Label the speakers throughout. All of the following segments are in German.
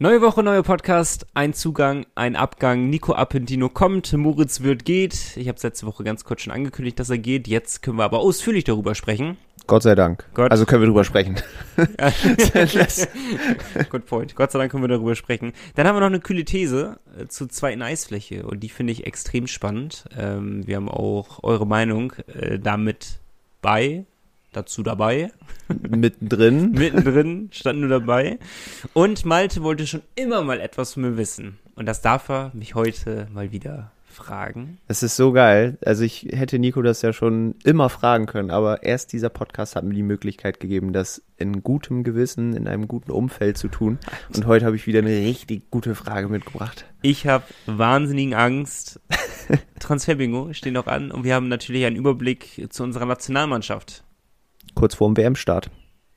Speaker 1: Neue Woche, neuer Podcast, ein Zugang, ein Abgang. Nico Appendino kommt, Moritz wird geht. Ich habe es letzte Woche ganz kurz schon angekündigt, dass er geht. Jetzt können wir aber ausführlich darüber sprechen.
Speaker 2: Gott sei Dank.
Speaker 1: Gott.
Speaker 2: Also können wir drüber sprechen.
Speaker 1: Good point. Gott sei Dank können wir darüber sprechen. Dann haben wir noch eine kühle These äh, zur zweiten Eisfläche und die finde ich extrem spannend. Ähm, wir haben auch eure Meinung äh, damit bei, dazu dabei.
Speaker 2: Mittendrin.
Speaker 1: Mittendrin stand nur dabei. Und Malte wollte schon immer mal etwas von mir wissen. Und das darf er mich heute mal wieder fragen.
Speaker 2: Es ist so geil. Also ich hätte Nico das ja schon immer fragen können, aber erst dieser Podcast hat mir die Möglichkeit gegeben, das in gutem Gewissen, in einem guten Umfeld zu tun. Und heute habe ich wieder eine richtig gute Frage mitgebracht.
Speaker 1: Ich habe wahnsinnigen Angst. Transferbingo steht noch an und wir haben natürlich einen Überblick zu unserer Nationalmannschaft.
Speaker 2: Kurz vorm WM-Start.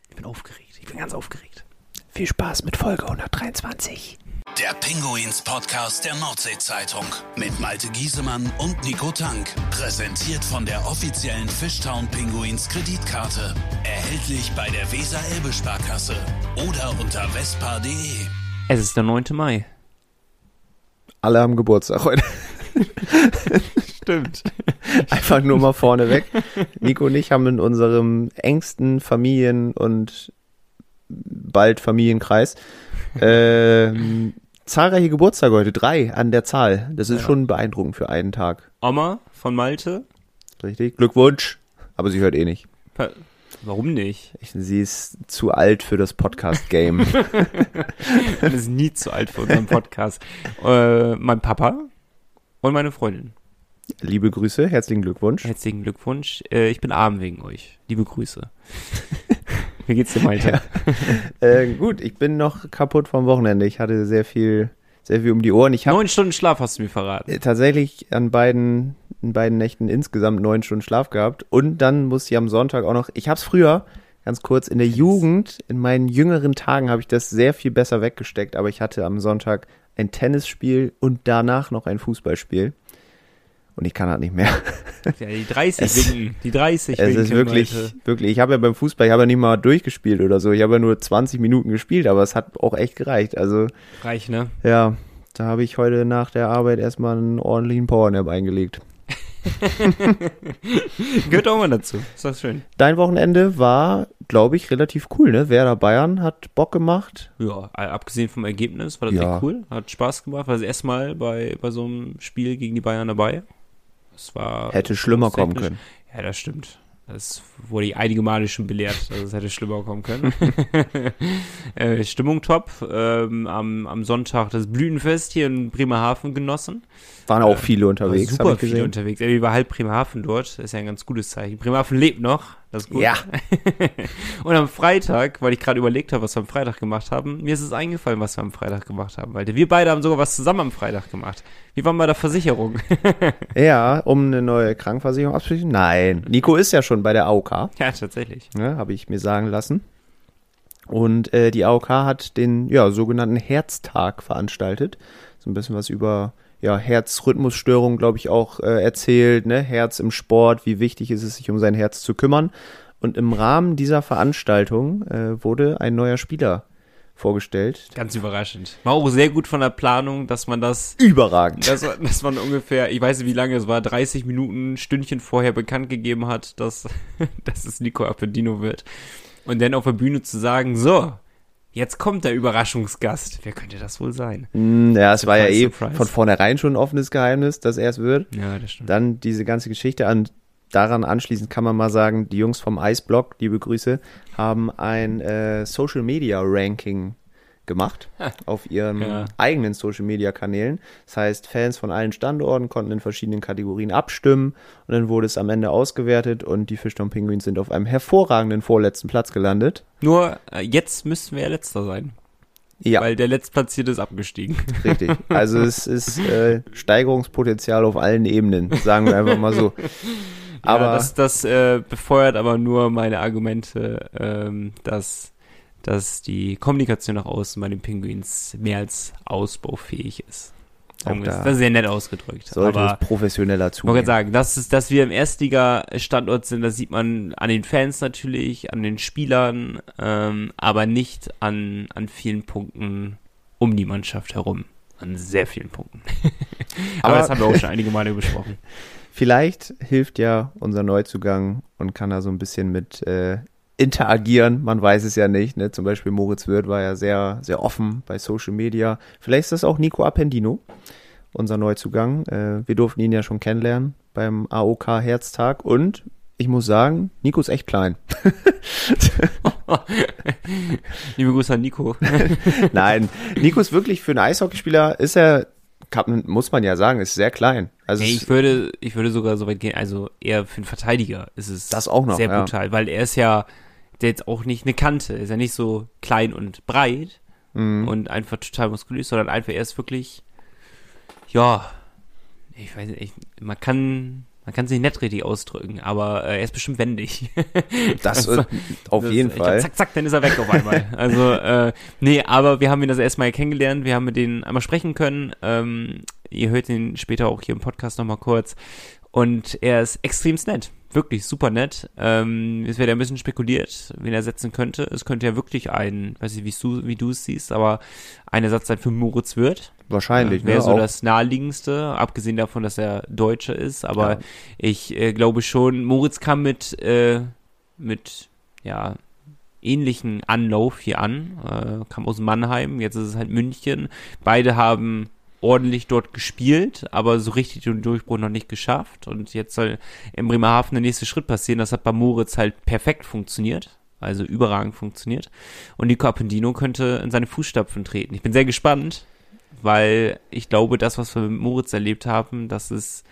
Speaker 1: Ich bin aufgeregt. Ich bin ganz aufgeregt.
Speaker 2: Viel Spaß mit Folge 123.
Speaker 3: Der Pinguins Podcast der Nordsee-Zeitung mit Malte Giesemann und Nico Tank. Präsentiert von der offiziellen Fishtown Pinguins Kreditkarte. Erhältlich bei der Weser-Elbe-Sparkasse oder unter vespa.de.
Speaker 1: Es ist der 9. Mai.
Speaker 2: Alle haben Geburtstag heute.
Speaker 1: Stimmt.
Speaker 2: Einfach nur mal vorne weg. Nico und ich haben in unserem engsten Familien- und bald Familienkreis ähm, zahlreiche Geburtstage heute. Drei an der Zahl. Das ist
Speaker 1: Ja.
Speaker 2: schon beeindruckend für einen Tag.
Speaker 1: Oma von Malte.
Speaker 2: Richtig? Glückwunsch. Aber sie hört eh nicht.
Speaker 1: Pa- Warum nicht?
Speaker 2: Ich, sie ist zu alt für das Podcast-Game.
Speaker 1: Man ist nie zu alt für unseren Podcast. äh, mein Papa und meine Freundin.
Speaker 2: Liebe Grüße, herzlichen Glückwunsch.
Speaker 1: Herzlichen Glückwunsch. Äh, ich bin arm wegen euch. Liebe Grüße. Wie geht's dir, Malte?
Speaker 2: Äh, gut, ich bin noch kaputt vom Wochenende. Ich hatte sehr viel, sehr viel um die Ohren. Ich habe
Speaker 1: Neun Stunden Schlaf hast du mir verraten.
Speaker 2: äh, tatsächlich an beiden, in beiden Nächten insgesamt neun Stunden Schlaf gehabt. Und dann musste ich am Sonntag auch noch, ich habe es früher, ganz kurz, in der Jugend, in meinen jüngeren Tagen habe ich das sehr viel besser weggesteckt, aber ich hatte am Sonntag ein Tennisspiel und danach noch ein Fußballspiel. Und ich kann halt nicht mehr.
Speaker 1: Ja, die 30
Speaker 2: Es-
Speaker 1: winken. Die 30
Speaker 2: Es
Speaker 1: winken.
Speaker 2: ist wirklich,
Speaker 1: Malte.
Speaker 2: wirklich, ich habe ja beim Fußball, ich habe ja nicht mal durchgespielt oder so. Ich habe ja nur 20 Minuten gespielt, aber es hat auch echt gereicht. Also,
Speaker 1: Reich, ne?
Speaker 2: ja, da habe ich heute nach der Arbeit erstmal einen ordentlichen Powernap eingelegt.
Speaker 1: Gehört auch mal dazu. Ist das schön.
Speaker 2: Dein Wochenende war, glaube ich, relativ cool, ne? Werder Bayern hat Bock gemacht.
Speaker 1: Ja, abgesehen vom Ergebnis war das
Speaker 2: Ja.
Speaker 1: echt cool. Hat Spaß gemacht. War das erste Mal bei, bei so einem Spiel gegen die Bayern dabei. Es war.
Speaker 2: Hätte schlimmer kommen können.
Speaker 1: Ja, das stimmt. Das wurde ich einige Male schon belehrt, also es hätte schlimmer kommen können. äh, Stimmung top. Ähm, am, am Sonntag das Blütenfest hier in Bremerhaven genossen.
Speaker 2: Waren auch viele
Speaker 1: War
Speaker 2: unterwegs,
Speaker 1: super
Speaker 2: habe ich
Speaker 1: viele unterwegs. Irgendwie war halb Bremerhaven dort. Das ist ja ein ganz gutes Zeichen. Bremerhaven lebt noch. Das ist gut.
Speaker 2: Ja.
Speaker 1: Und am Freitag, weil ich gerade überlegt habe, was wir am Freitag gemacht haben, mir ist es eingefallen, was wir am Freitag gemacht haben. Weil wir beide haben sogar was zusammen am Freitag gemacht. Wir waren bei der Versicherung.
Speaker 2: Ja, um eine neue Krankenversicherung abzuschließen? Nein. Nico ist ja schon bei der AOK,
Speaker 1: ja, tatsächlich.
Speaker 2: ne? habe ich mir sagen lassen. Und äh, die AOK hat den ja, sogenannten Herztag veranstaltet. So ein bisschen was über ja, Herzrhythmusstörungen, glaube ich, auch äh, erzählt. Ne? Herz im Sport, wie wichtig ist es, sich um sein Herz zu kümmern. Und im Rahmen dieser Veranstaltung äh, wurde ein neuer Spieler vorgestellt.
Speaker 1: Ganz überraschend. War auch sehr gut von der Planung, dass man das
Speaker 2: Überragend.
Speaker 1: dass, dass man ungefähr, ich weiß nicht wie lange es war, 30 Minuten, Stündchen vorher bekannt gegeben hat, dass, dass es Nico Appendino wird. Und dann auf der Bühne zu sagen, so, jetzt kommt der Überraschungsgast. Wer könnte das wohl sein?
Speaker 2: Mm, Ja, es war ja eh
Speaker 1: surprise.
Speaker 2: von vornherein schon ein offenes Geheimnis, dass er es wird.
Speaker 1: Ja, das stimmt.
Speaker 2: Dann diese ganze Geschichte an. Daran anschließend kann man mal sagen, die Jungs vom Eisblock, liebe Grüße, haben ein äh, Social Media Ranking gemacht auf ihren
Speaker 1: Ja.
Speaker 2: eigenen Social Media Kanälen. Das heißt, Fans von allen Standorten konnten in verschiedenen Kategorien abstimmen und dann wurde es am Ende ausgewertet und die Fischtown Penguins sind auf einem hervorragenden vorletzten Platz gelandet.
Speaker 1: Nur, äh, jetzt müssten wir ja letzter sein.
Speaker 2: Ja,
Speaker 1: Weil der Letztplatzierte ist abgestiegen.
Speaker 2: richtig. Also es ist äh, Steigerungspotenzial auf allen Ebenen, sagen wir einfach mal so. Aber
Speaker 1: ja, das, das äh, befeuert aber nur meine Argumente, ähm, dass, dass die Kommunikation nach außen bei den Pinguins mehr als ausbaufähig ist.
Speaker 2: Auch da
Speaker 1: Das ist sehr nett ausgedrückt.
Speaker 2: sollte
Speaker 1: aber
Speaker 2: es professioneller
Speaker 1: ich wollte sagen, dass, es, dass wir im Erstliga-Standort sind, das sieht man an den Fans natürlich, an den Spielern, ähm, aber nicht an, an vielen Punkten um die Mannschaft herum. An sehr vielen Punkten. Aber,
Speaker 2: Aber-
Speaker 1: das haben wir auch schon einige Male besprochen.
Speaker 2: Vielleicht hilft ja unser Neuzugang und kann da so ein bisschen mit äh, interagieren. Man weiß es ja nicht. Ne? Zum Beispiel Moritz Wirth war ja sehr, sehr offen bei Social Media. Vielleicht ist das auch Nico Appendino, unser Neuzugang. Äh, wir durften ihn ja schon kennenlernen beim AOK Herztag und ich muss sagen, Nico ist echt klein.
Speaker 1: Liebe Grüße an Nico.
Speaker 2: Nein, Nico ist wirklich für einen Eishockeyspieler, ist er, kann, muss man ja sagen, ist sehr klein. Also
Speaker 1: Ey,
Speaker 2: es-
Speaker 1: ich würde, ich würde sogar so weit gehen, also eher für einen Verteidiger ist es
Speaker 2: Das auch noch,
Speaker 1: sehr
Speaker 2: ja.
Speaker 1: brutal, weil er ist ja der jetzt auch nicht eine Kante, ist ja nicht so klein und breit
Speaker 2: Mhm.
Speaker 1: und einfach total muskulös, sondern einfach er ist wirklich, ja, ich weiß nicht, ich, man kann, man kann sich nicht richtig ausdrücken, aber äh, er ist bestimmt wendig.
Speaker 2: das
Speaker 1: Also,
Speaker 2: auf
Speaker 1: Das-
Speaker 2: jeden
Speaker 1: glaub,
Speaker 2: Fall.
Speaker 1: zack, zack, dann ist er weg auf einmal. Also, äh, nee, aber wir haben ihn das erstmal kennengelernt, wir haben mit denen einmal sprechen können. Ähm, ihr hört ihn später auch hier im Podcast nochmal kurz. Und er ist extrem nett. Wirklich super nett. Ähm, es wird ja ein bisschen spekuliert, wen er setzen könnte. Es könnte ja wirklich ein, weiß ich, wie du, wie du es siehst, aber ein Ersatz sein für Moritz Wirth.
Speaker 2: Wahrscheinlich.
Speaker 1: Wäre
Speaker 2: ne?
Speaker 1: so
Speaker 2: Auch-
Speaker 1: das naheliegendste, abgesehen davon, dass er Deutscher ist. Aber
Speaker 2: Ja.
Speaker 1: ich äh, glaube schon, Moritz kam mit, äh, mit, ja, ähnlichen Anlauf hier an, äh, kam aus Mannheim, jetzt ist es halt München. Beide haben ordentlich dort gespielt, aber so richtig den Durchbruch noch nicht geschafft. Und jetzt soll in Bremerhaven der nächste Schritt passieren. Das hat bei Moritz halt perfekt funktioniert. Also überragend funktioniert. Und Nico Appendino könnte in seine Fußstapfen treten. Ich bin sehr gespannt, weil ich glaube, das, was wir mit Moritz erlebt haben, das ist,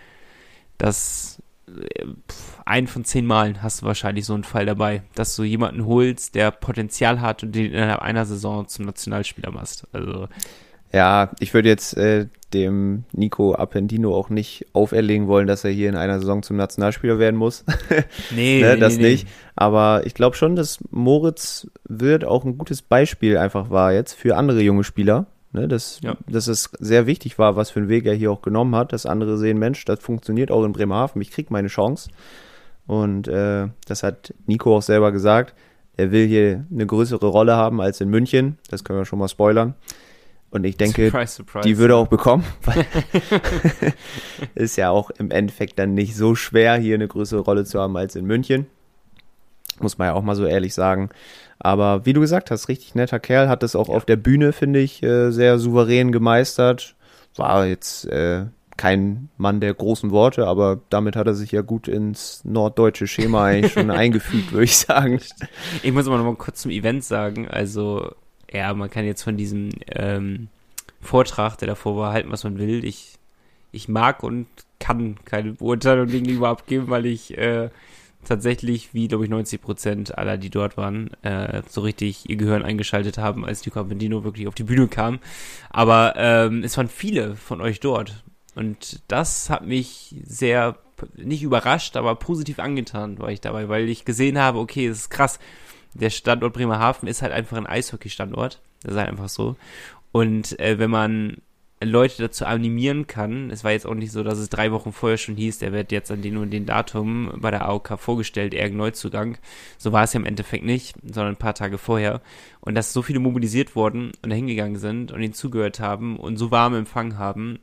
Speaker 1: das äh, ein von zehn Malen hast du wahrscheinlich so einen Fall dabei, dass du jemanden holst, der Potenzial hat und den innerhalb einer Saison zum Nationalspieler machst. Also
Speaker 2: Ja, ich würde jetzt äh, dem Nico Appendino auch nicht auferlegen wollen, dass er hier in einer Saison zum Nationalspieler werden muss.
Speaker 1: nee,
Speaker 2: ne,
Speaker 1: nee,
Speaker 2: das
Speaker 1: nee, nee.
Speaker 2: nicht. Aber ich glaube schon, dass Moritz wird auch ein gutes Beispiel einfach war jetzt für andere junge Spieler. Ne, dass,
Speaker 1: Ja.
Speaker 2: dass es sehr wichtig war, was für einen Weg er hier auch genommen hat, dass andere sehen, Mensch, das funktioniert auch in Bremerhaven, ich krieg meine Chance. Und äh, das hat Nico auch selber gesagt. Er will hier eine größere Rolle haben als in München. Das können wir schon mal spoilern. Und ich denke,
Speaker 1: surprise, surprise.
Speaker 2: die würde auch bekommen, weil ist ja auch im Endeffekt dann nicht so schwer, hier eine größere Rolle zu haben als in München. Muss man ja auch mal so ehrlich sagen. Aber wie du gesagt hast, richtig netter Kerl, hat das auch auf der Bühne, finde ich, äh, sehr souverän gemeistert. War jetzt äh, kein Mann der großen Worte, aber damit hat er sich ja gut ins norddeutsche Schema eigentlich schon eingefügt, würde ich sagen.
Speaker 1: Ich muss aber noch mal kurz zum Event sagen. Also, ja, man kann jetzt von diesem ähm, Vortrag, der davor war, halten, was man will. Ich, ich mag und kann keine Beurteilung gegenüber abgeben, weil ich äh, tatsächlich, wie glaube ich 90 Prozent aller, die dort waren, äh, so richtig ihr Gehirn eingeschaltet haben, als Luca Bendino wirklich auf die Bühne kam. Aber ähm, es waren viele von euch dort. Und das hat mich sehr, nicht überrascht, aber positiv angetan war ich dabei, weil ich gesehen habe, okay, es ist krass. Der Standort Bremerhaven ist halt einfach ein Eishockey-Standort. Das ist halt einfach so. Und äh, wenn man Leute dazu animieren kann, es war jetzt auch nicht so, dass es drei Wochen vorher schon hieß, der wird jetzt an den und den Datum bei der AOK vorgestellt, ein Neuzugang. So war es ja im Endeffekt nicht, sondern ein paar Tage vorher. Und dass so viele mobilisiert wurden und dahin gegangen sind und ihnen zugehört haben und so warm Empfang haben,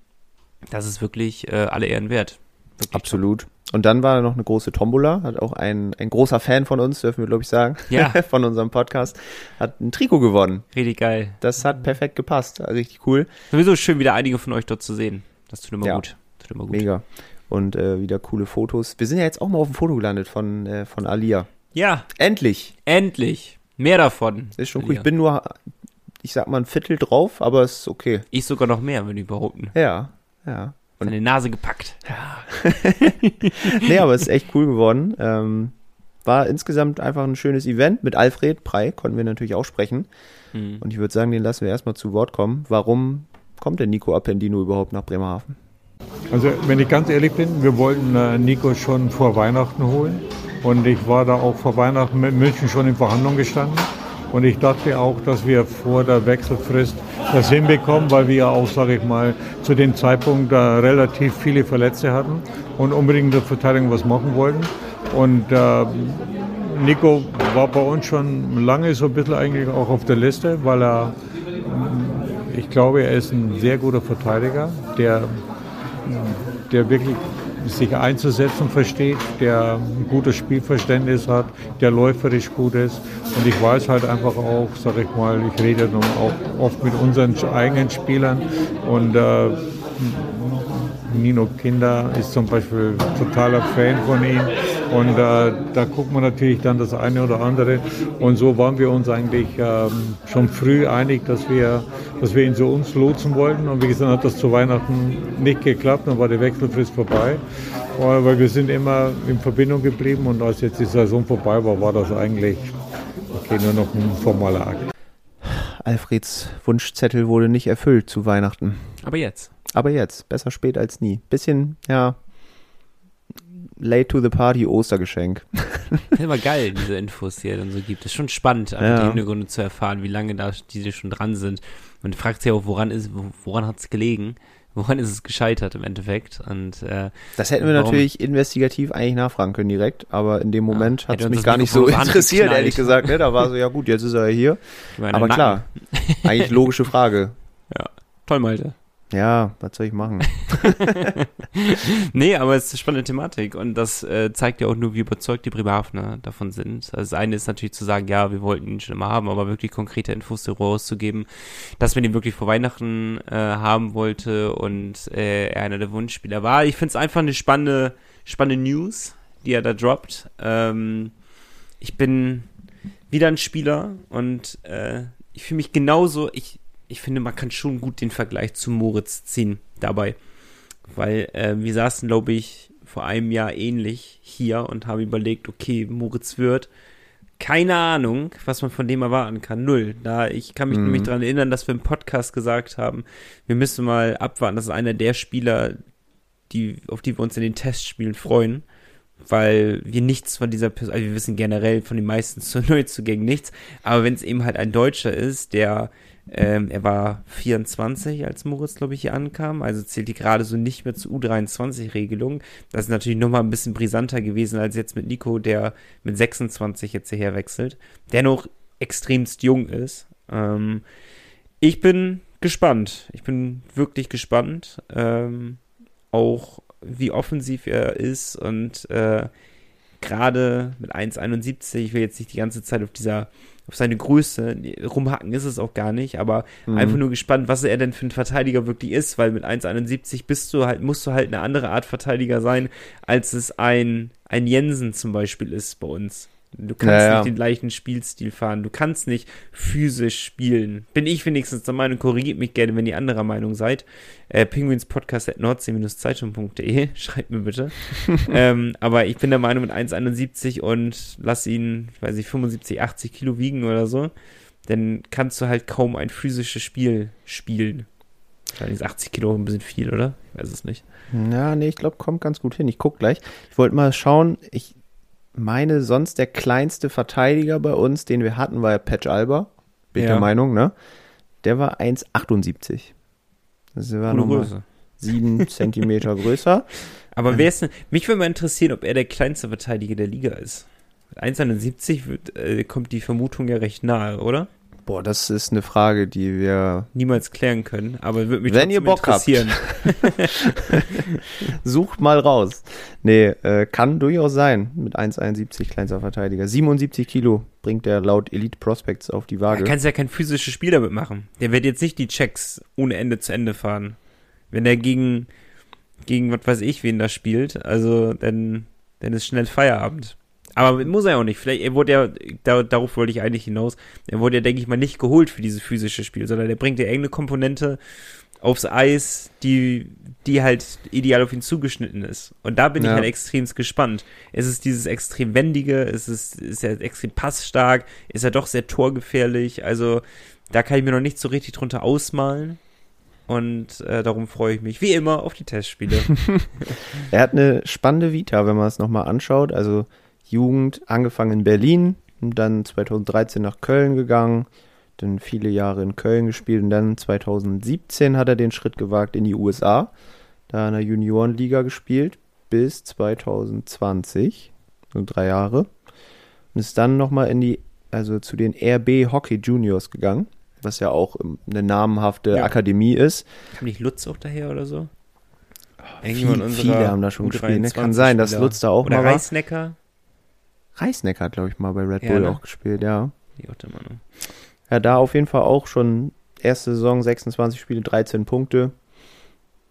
Speaker 1: das ist wirklich äh, alle Ehren wert. Wirklich
Speaker 2: Absolut. Und dann war noch eine große Tombola, hat auch ein, ein großer Fan von uns, dürfen wir glaube ich sagen,
Speaker 1: Ja.
Speaker 2: von unserem Podcast, hat ein Trikot gewonnen.
Speaker 1: Richtig geil.
Speaker 2: Das hat perfekt gepasst, richtig cool,
Speaker 1: Sowieso schön, wieder einige von euch dort zu sehen. Das tut immer
Speaker 2: Ja.
Speaker 1: gut. Tut immer gut.
Speaker 2: mega. Und äh, wieder coole Fotos. Wir sind ja jetzt auch mal auf dem Foto gelandet von, äh, von Alia.
Speaker 1: Ja,
Speaker 2: Endlich!
Speaker 1: endlich. Mehr davon.
Speaker 2: Ist schon cool.
Speaker 1: Alia.
Speaker 2: Ich bin nur, ich sag mal, ein Viertel drauf, aber ist okay.
Speaker 1: Ich sogar noch mehr, würde ich behaupten.
Speaker 2: Ja, ja. Und-
Speaker 1: Seine Nase gepackt.
Speaker 2: Nee, aber es ist echt cool geworden. Ähm, war insgesamt einfach ein schönes Event mit Alfred Prey, konnten wir natürlich auch sprechen.
Speaker 1: Hm.
Speaker 2: Und ich würde sagen, den lassen wir erstmal zu Wort kommen. Warum kommt denn Nico Appendino überhaupt nach Bremerhaven?
Speaker 4: Also wenn ich ganz ehrlich bin, wir wollten äh, Nico schon vor Weihnachten holen und ich war da auch vor Weihnachten mit München schon in Verhandlungen gestanden und ich dachte auch, dass wir vor der Wechselfrist das hinbekommen, weil wir auch, sage ich mal, zu dem Zeitpunkt äh, relativ viele Verletzte hatten und unbedingt in der Verteidigung was machen wollten. Und äh, Nico war bei uns schon lange so ein bisschen eigentlich auch auf der Liste, weil er ich glaube, er ist ein sehr guter Verteidiger, der, der wirklich sich einzusetzen versteht, der ein gutes Spielverständnis hat, der läuferisch gut ist. Und ich weiß halt einfach auch, sag ich mal, ich rede dann auch oft mit unseren eigenen Spielern und äh, Nino Kinder ist zum Beispiel totaler Fan von ihm. Und äh, da guckt man natürlich dann das eine oder andere. Und so waren wir uns eigentlich ähm, schon früh einig, dass wir, dass wir ihn zu uns lotsen wollten. Und wie gesagt, hat das zu Weihnachten nicht geklappt. Dann war die Wechselfrist vorbei. Weil wir sind immer in Verbindung geblieben. Und als jetzt die Saison vorbei war, war das eigentlich okay, nur noch ein formaler Akt.
Speaker 2: Alfreds Wunschzettel wurde nicht erfüllt zu Weihnachten.
Speaker 1: Aber jetzt.
Speaker 2: Aber jetzt, besser spät als nie. Bisschen, ja, late to the party Ostergeschenk.
Speaker 1: Das ist immer geil, diese Infos, die er dann so gibt. Das ist schon spannend, ja. die Hintergründe zu erfahren, wie lange da diese schon dran sind. Man fragt sich auch, woran ist, woran hat es gelegen? Woran ist es gescheitert im Endeffekt? Und, äh,
Speaker 2: das hätten wir warum, natürlich investigativ eigentlich nachfragen können direkt, aber in dem Moment ja, hat es mich gar nicht so interessiert, ehrlich gesagt. Ne? Da war so, ja gut, jetzt ist er hier. Aber klar, eigentlich logische Frage.
Speaker 1: Ja, toll, Malte.
Speaker 2: Ja, was soll ich machen?
Speaker 1: nee, aber es ist eine spannende Thematik und das äh, zeigt ja auch nur, wie überzeugt die Bremerhavener davon sind. Also das eine ist natürlich zu sagen, ja, wir wollten ihn schon immer haben, aber wirklich konkrete Infos darüber rauszugeben, dass man ihn wirklich vor Weihnachten äh, haben wollte und äh, er einer der Wunschspieler war. Ich finde es einfach eine spannende, spannende News, die er da droppt. Ähm, ich bin wieder ein Spieler und äh, ich fühle mich genauso, ich ich finde, man kann schon gut den Vergleich zu Moritz ziehen dabei. Weil äh, wir saßen, glaube ich, vor einem Jahr ähnlich hier und haben überlegt, okay, Moritz wird. Keine Ahnung, was man von dem erwarten kann. Null. Da, ich kann mich mhm. nämlich daran erinnern, dass wir im Podcast gesagt haben, wir müssen mal abwarten. Das ist einer der Spieler, die, auf die wir uns in den Testspielen freuen weil wir nichts von dieser Person, also wir wissen generell von den meisten zu Neuzugängen nichts, aber wenn es eben halt ein Deutscher ist, der ähm, er war 24, als Moritz, glaube ich, hier ankam. Also zählt die gerade so nicht mehr zur U23-Regelung. Das ist natürlich nochmal ein bisschen brisanter gewesen als jetzt mit Nico, der mit 26 jetzt hierher wechselt. Der noch extremst jung ist. Ähm, ich bin gespannt. Ich bin wirklich gespannt. Ähm, auch wie offensiv er ist und äh, gerade mit 1,71, ich will jetzt nicht die ganze Zeit auf dieser auf seine Größe. Rumhacken ist es auch gar nicht, aber mhm. einfach nur gespannt, was er denn für ein Verteidiger wirklich ist, weil mit 1,71 bist du halt, musst du halt eine andere Art Verteidiger sein, als es ein, ein Jensen zum Beispiel ist bei uns. Du kannst naja. nicht den gleichen Spielstil fahren. Du kannst nicht physisch spielen. Bin ich wenigstens der Meinung, korrigiert mich gerne, wenn ihr anderer Meinung seid. Äh, Penguinspodcast at nordsee-zeitung.de. Schreibt mir bitte. ähm, aber ich bin der Meinung, mit 1,71 und lass ihn, ich weiß nicht, 75, 80 Kilo wiegen oder so, dann kannst du halt kaum ein physisches Spiel spielen. Wahrscheinlich ist 80 Kilo ein bisschen viel, oder? Ich weiß es nicht.
Speaker 2: Ja, nee, ich glaube, kommt ganz gut hin. Ich guck gleich. Ich wollte mal schauen, ich meine, sonst der kleinste Verteidiger bei uns, den wir hatten, war ja Patch Alba. Bin ich der Meinung, ne? Der war 1,78. Das war nochmal sieben Zentimeter größer.
Speaker 1: Aber wer ist denn, mich würde mal interessieren, ob er der kleinste Verteidiger der Liga ist. 1,71 äh, kommt die Vermutung ja recht nahe, oder?
Speaker 2: Boah, das ist eine Frage, die wir
Speaker 1: niemals klären können, aber würde mich
Speaker 2: Wenn ihr Bock interessieren. Habt. Sucht mal raus. Nee, äh, kann durchaus sein mit 1,71 kleinster Verteidiger. 77 Kilo bringt der laut Elite Prospects auf die Waage.
Speaker 1: Da kannst ja kein physisches Spiel damit machen. Der wird jetzt nicht die Checks ohne Ende zu Ende fahren. Wenn der gegen, gegen was weiß ich, wen da spielt, also dann, dann ist schnell Feierabend. Aber muss er auch nicht. Vielleicht, er wurde ja, da, darauf wollte ich eigentlich hinaus, er wurde ja, denke ich mal, nicht geholt für dieses physische Spiel, sondern er bringt ja irgendeine Komponente aufs Eis, die, die halt ideal auf ihn zugeschnitten ist. Und da bin ja. ich halt extrem gespannt. Es ist dieses extrem wendige, es ist, ist ja extrem passstark, ist ja doch sehr torgefährlich. Also da kann ich mir noch nicht so richtig drunter ausmalen. Und äh, darum freue ich mich, wie immer, auf die Testspiele.
Speaker 2: er hat eine spannende Vita, wenn man es nochmal anschaut. Also Jugend angefangen in Berlin, dann 2013 nach Köln gegangen, dann viele Jahre in Köln gespielt und dann 2017 hat er den Schritt gewagt in die USA, da in der Juniorenliga gespielt bis 2020, so drei Jahre und ist dann nochmal in die, also zu den RB Hockey Juniors gegangen, was ja auch eine namenhafte
Speaker 1: Ja.
Speaker 2: Akademie ist.
Speaker 1: Kam nicht Lutz auch daher oder so?
Speaker 2: Viel, viele haben da schon gespielt. Ne? Kann sein, dass Lutz da auch
Speaker 1: Oder
Speaker 2: mal war.
Speaker 1: Reisnecker?
Speaker 2: Reisneck hat, glaube ich, mal bei Red
Speaker 1: Ja,
Speaker 2: Bull
Speaker 1: ne?
Speaker 2: auch gespielt, ja.
Speaker 1: Die Ottermann.
Speaker 2: Ja, da auf jeden Fall auch schon erste Saison, 26 Spiele, 13 Punkte.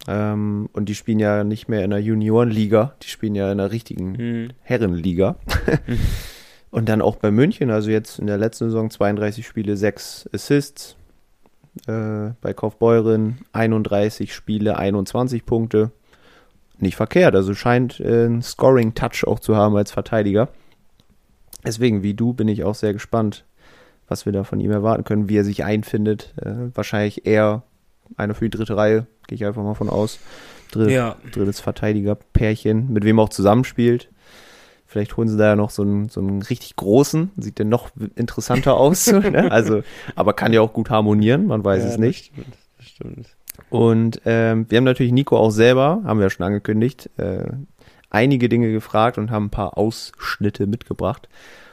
Speaker 2: Ähm, und die spielen ja nicht mehr in der Juniorenliga, die spielen ja in der richtigen
Speaker 1: Hm.
Speaker 2: Herrenliga. und dann auch bei München, also jetzt in der letzten Saison 32 Spiele, 6 Assists. Äh, bei Kaufbeuren 31 Spiele, 21 Punkte. Nicht verkehrt, also scheint äh, einen Scoring-Touch auch zu haben als Verteidiger. Deswegen, wie du, bin ich auch sehr gespannt, was wir da von ihm erwarten können, wie er sich einfindet. Äh, wahrscheinlich eher einer für die dritte Reihe, gehe ich einfach mal von aus. Dritt,
Speaker 1: Ja.
Speaker 2: Drittes Verteidiger-Pärchen, mit wem auch zusammenspielt. Vielleicht holen sie da ja noch so einen, so einen richtig großen, sieht der noch interessanter aus. ne? Also, aber kann ja auch gut harmonieren, man weiß
Speaker 1: Ja,
Speaker 2: es nicht.
Speaker 1: Das stimmt. Das stimmt.
Speaker 2: Und ähm, wir haben natürlich Nico auch selber, haben wir ja schon angekündigt, äh, einige Dinge gefragt und haben ein paar Ausschnitte mitgebracht.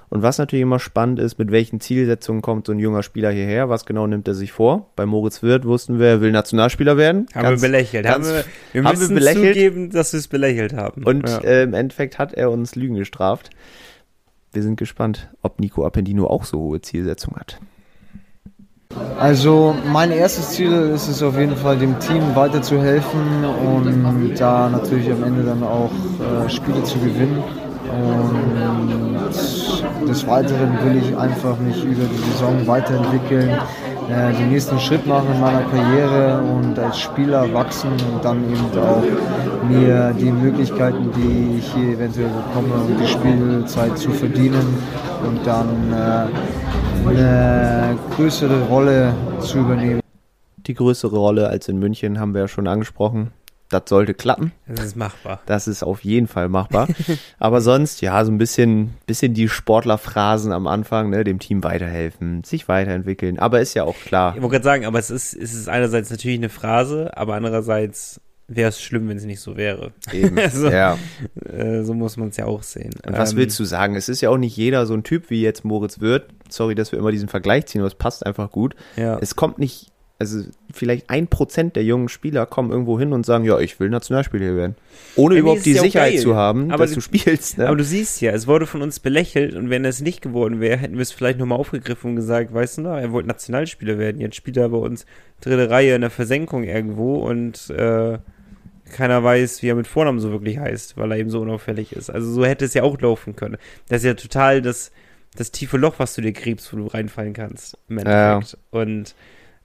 Speaker 2: Und was natürlich immer spannend ist, mit welchen Zielsetzungen kommt so ein junger Spieler hierher, was genau nimmt er sich vor? Bei Moritz Wirth wussten wir, er will Nationalspieler werden.
Speaker 1: Haben
Speaker 2: Ganz-
Speaker 1: wir belächelt.
Speaker 2: ganz-
Speaker 1: haben wir, wir
Speaker 2: haben wir
Speaker 1: müssen
Speaker 2: belächelt?
Speaker 1: zugeben, dass wir es belächelt haben.
Speaker 2: Und
Speaker 1: ja.
Speaker 2: äh, im Endeffekt hat er uns Lügen gestraft. Wir sind gespannt, ob Nico Appendino auch so hohe Zielsetzungen hat.
Speaker 5: Also mein erstes Ziel ist es auf jeden Fall, dem Team weiterzuhelfen und da natürlich am Ende dann auch äh, Spiele zu gewinnen. Und des Weiteren will ich einfach mich über die Saison weiterentwickeln, äh, den nächsten Schritt machen in meiner Karriere und als Spieler wachsen und dann eben auch mir die Möglichkeiten, die ich hier eventuell bekomme, und die Spielzeit zu verdienen und dann äh, eine größere Rolle zu übernehmen.
Speaker 2: Die größere Rolle als in München haben wir ja schon angesprochen. Das sollte klappen.
Speaker 1: das ist machbar.
Speaker 2: Das ist auf jeden Fall machbar. Aber sonst, ja, so ein bisschen, bisschen die Sportlerphrasen am Anfang, ne, dem Team weiterhelfen, sich weiterentwickeln. Aber ist ja auch klar.
Speaker 1: Ich wollte gerade sagen, aber es ist, es ist einerseits natürlich eine Phrase, aber andererseits wäre es schlimm, wenn es nicht so wäre.
Speaker 2: Eben.
Speaker 1: Also,
Speaker 2: ja.
Speaker 1: Äh, so muss man es ja auch sehen.
Speaker 2: Und was willst du sagen? Es ist ja auch nicht jeder so ein Typ wie jetzt Moritz Wirth. Sorry, dass wir immer diesen Vergleich ziehen, aber es passt einfach gut.
Speaker 1: Ja.
Speaker 2: Es kommt nicht, also vielleicht ein Prozent der jungen Spieler kommen irgendwo hin und sagen, ja, ich will Nationalspieler hier werden. Ohne
Speaker 1: Ja,
Speaker 2: überhaupt die
Speaker 1: ja
Speaker 2: Sicherheit
Speaker 1: geil.
Speaker 2: zu haben,
Speaker 1: Aber
Speaker 2: dass
Speaker 1: du-
Speaker 2: du spielst. Ne?
Speaker 1: Aber du siehst ja, es wurde von uns belächelt und wenn es nicht geworden wäre, hätten wir es vielleicht nochmal aufgegriffen und gesagt, weißt du noch, er wollte Nationalspieler werden, jetzt spielt er bei uns dritte Reihe in der Versenkung irgendwo und äh, keiner weiß, wie er mit Vornamen so wirklich heißt, weil er eben so unauffällig ist. Also so hätte es ja auch laufen können. Das ist ja total das, das tiefe Loch, was du dir gräbst, wo du reinfallen kannst im
Speaker 2: Ja.
Speaker 1: Endeffekt. Und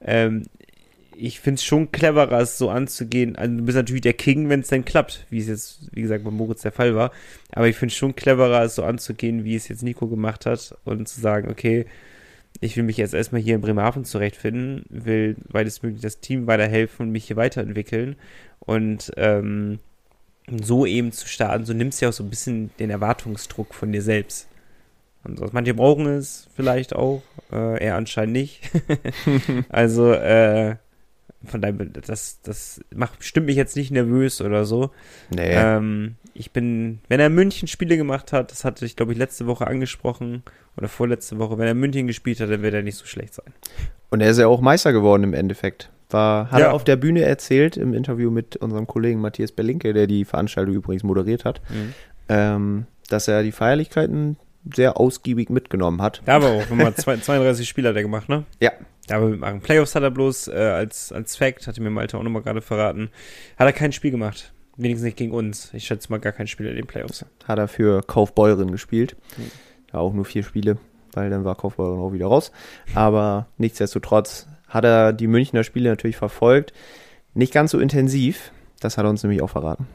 Speaker 1: ähm, ich finde es schon cleverer, es so anzugehen. Also du bist natürlich der King, wenn es dann klappt, wie es jetzt, wie gesagt, bei Moritz der Fall war. Aber ich finde es schon cleverer, es so anzugehen, wie es jetzt Nico gemacht hat und zu sagen, okay, ich will mich jetzt erstmal hier in Bremerhaven zurechtfinden, will weitestmöglich das Team weiterhelfen und mich hier weiterentwickeln. Und ähm, so eben zu starten, so nimmst du ja auch so ein bisschen den Erwartungsdruck von dir selbst. Und so, manche brauchen es vielleicht auch, äh, er anscheinend nicht. also, äh, von daher, das, das macht, stimmt mich jetzt nicht nervös oder so.
Speaker 2: nee.
Speaker 1: Ähm, ich bin, wenn er München Spiele gemacht hat, das hatte ich, glaube ich, letzte Woche angesprochen oder vorletzte Woche, wenn er München gespielt hat, dann wird er nicht so schlecht sein.
Speaker 2: Und er ist ja auch Meister geworden im Endeffekt. War, hat
Speaker 1: Ja.
Speaker 2: er auf der Bühne erzählt im Interview mit unserem Kollegen Matthias Berlinke, der die Veranstaltung übrigens moderiert hat, ähm, dass er die Feierlichkeiten sehr ausgiebig mitgenommen hat.
Speaker 1: Da aber auch, zwei, 32 Spiele hat er gemacht, ne?
Speaker 2: Ja,
Speaker 1: Da aber mitmachen. Playoffs hat er bloß äh, als, als Fact, hatte mir Malte auch nochmal gerade verraten, hat er kein Spiel gemacht. Wenigstens nicht gegen uns. Ich schätze mal gar kein Spiel in den Playoffs.
Speaker 2: hat er für Kaufbeuren gespielt.
Speaker 1: Mhm.
Speaker 2: Da auch nur vier Spiele, weil dann war Kaufbeuren auch wieder raus. Aber nichtsdestotrotz hat er die Münchner Spiele natürlich verfolgt. Nicht ganz so intensiv. Das hat er uns nämlich auch verraten.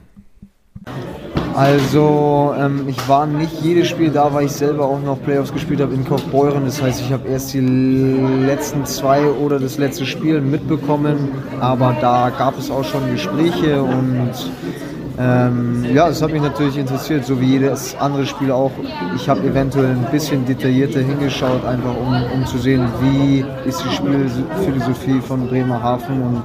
Speaker 5: Also ähm, ich war nicht jedes Spiel da, weil ich selber auch noch Playoffs gespielt habe in Kaufbeuren. Das heißt, ich habe erst die letzten zwei oder das letzte Spiel mitbekommen. Aber da gab es auch schon Gespräche und ähm, ja, es hat mich natürlich interessiert, so wie jedes andere Spiel auch. Ich habe eventuell ein bisschen detaillierter hingeschaut, einfach um, um zu sehen, wie ist die Spielphilosophie von Bremerhaven und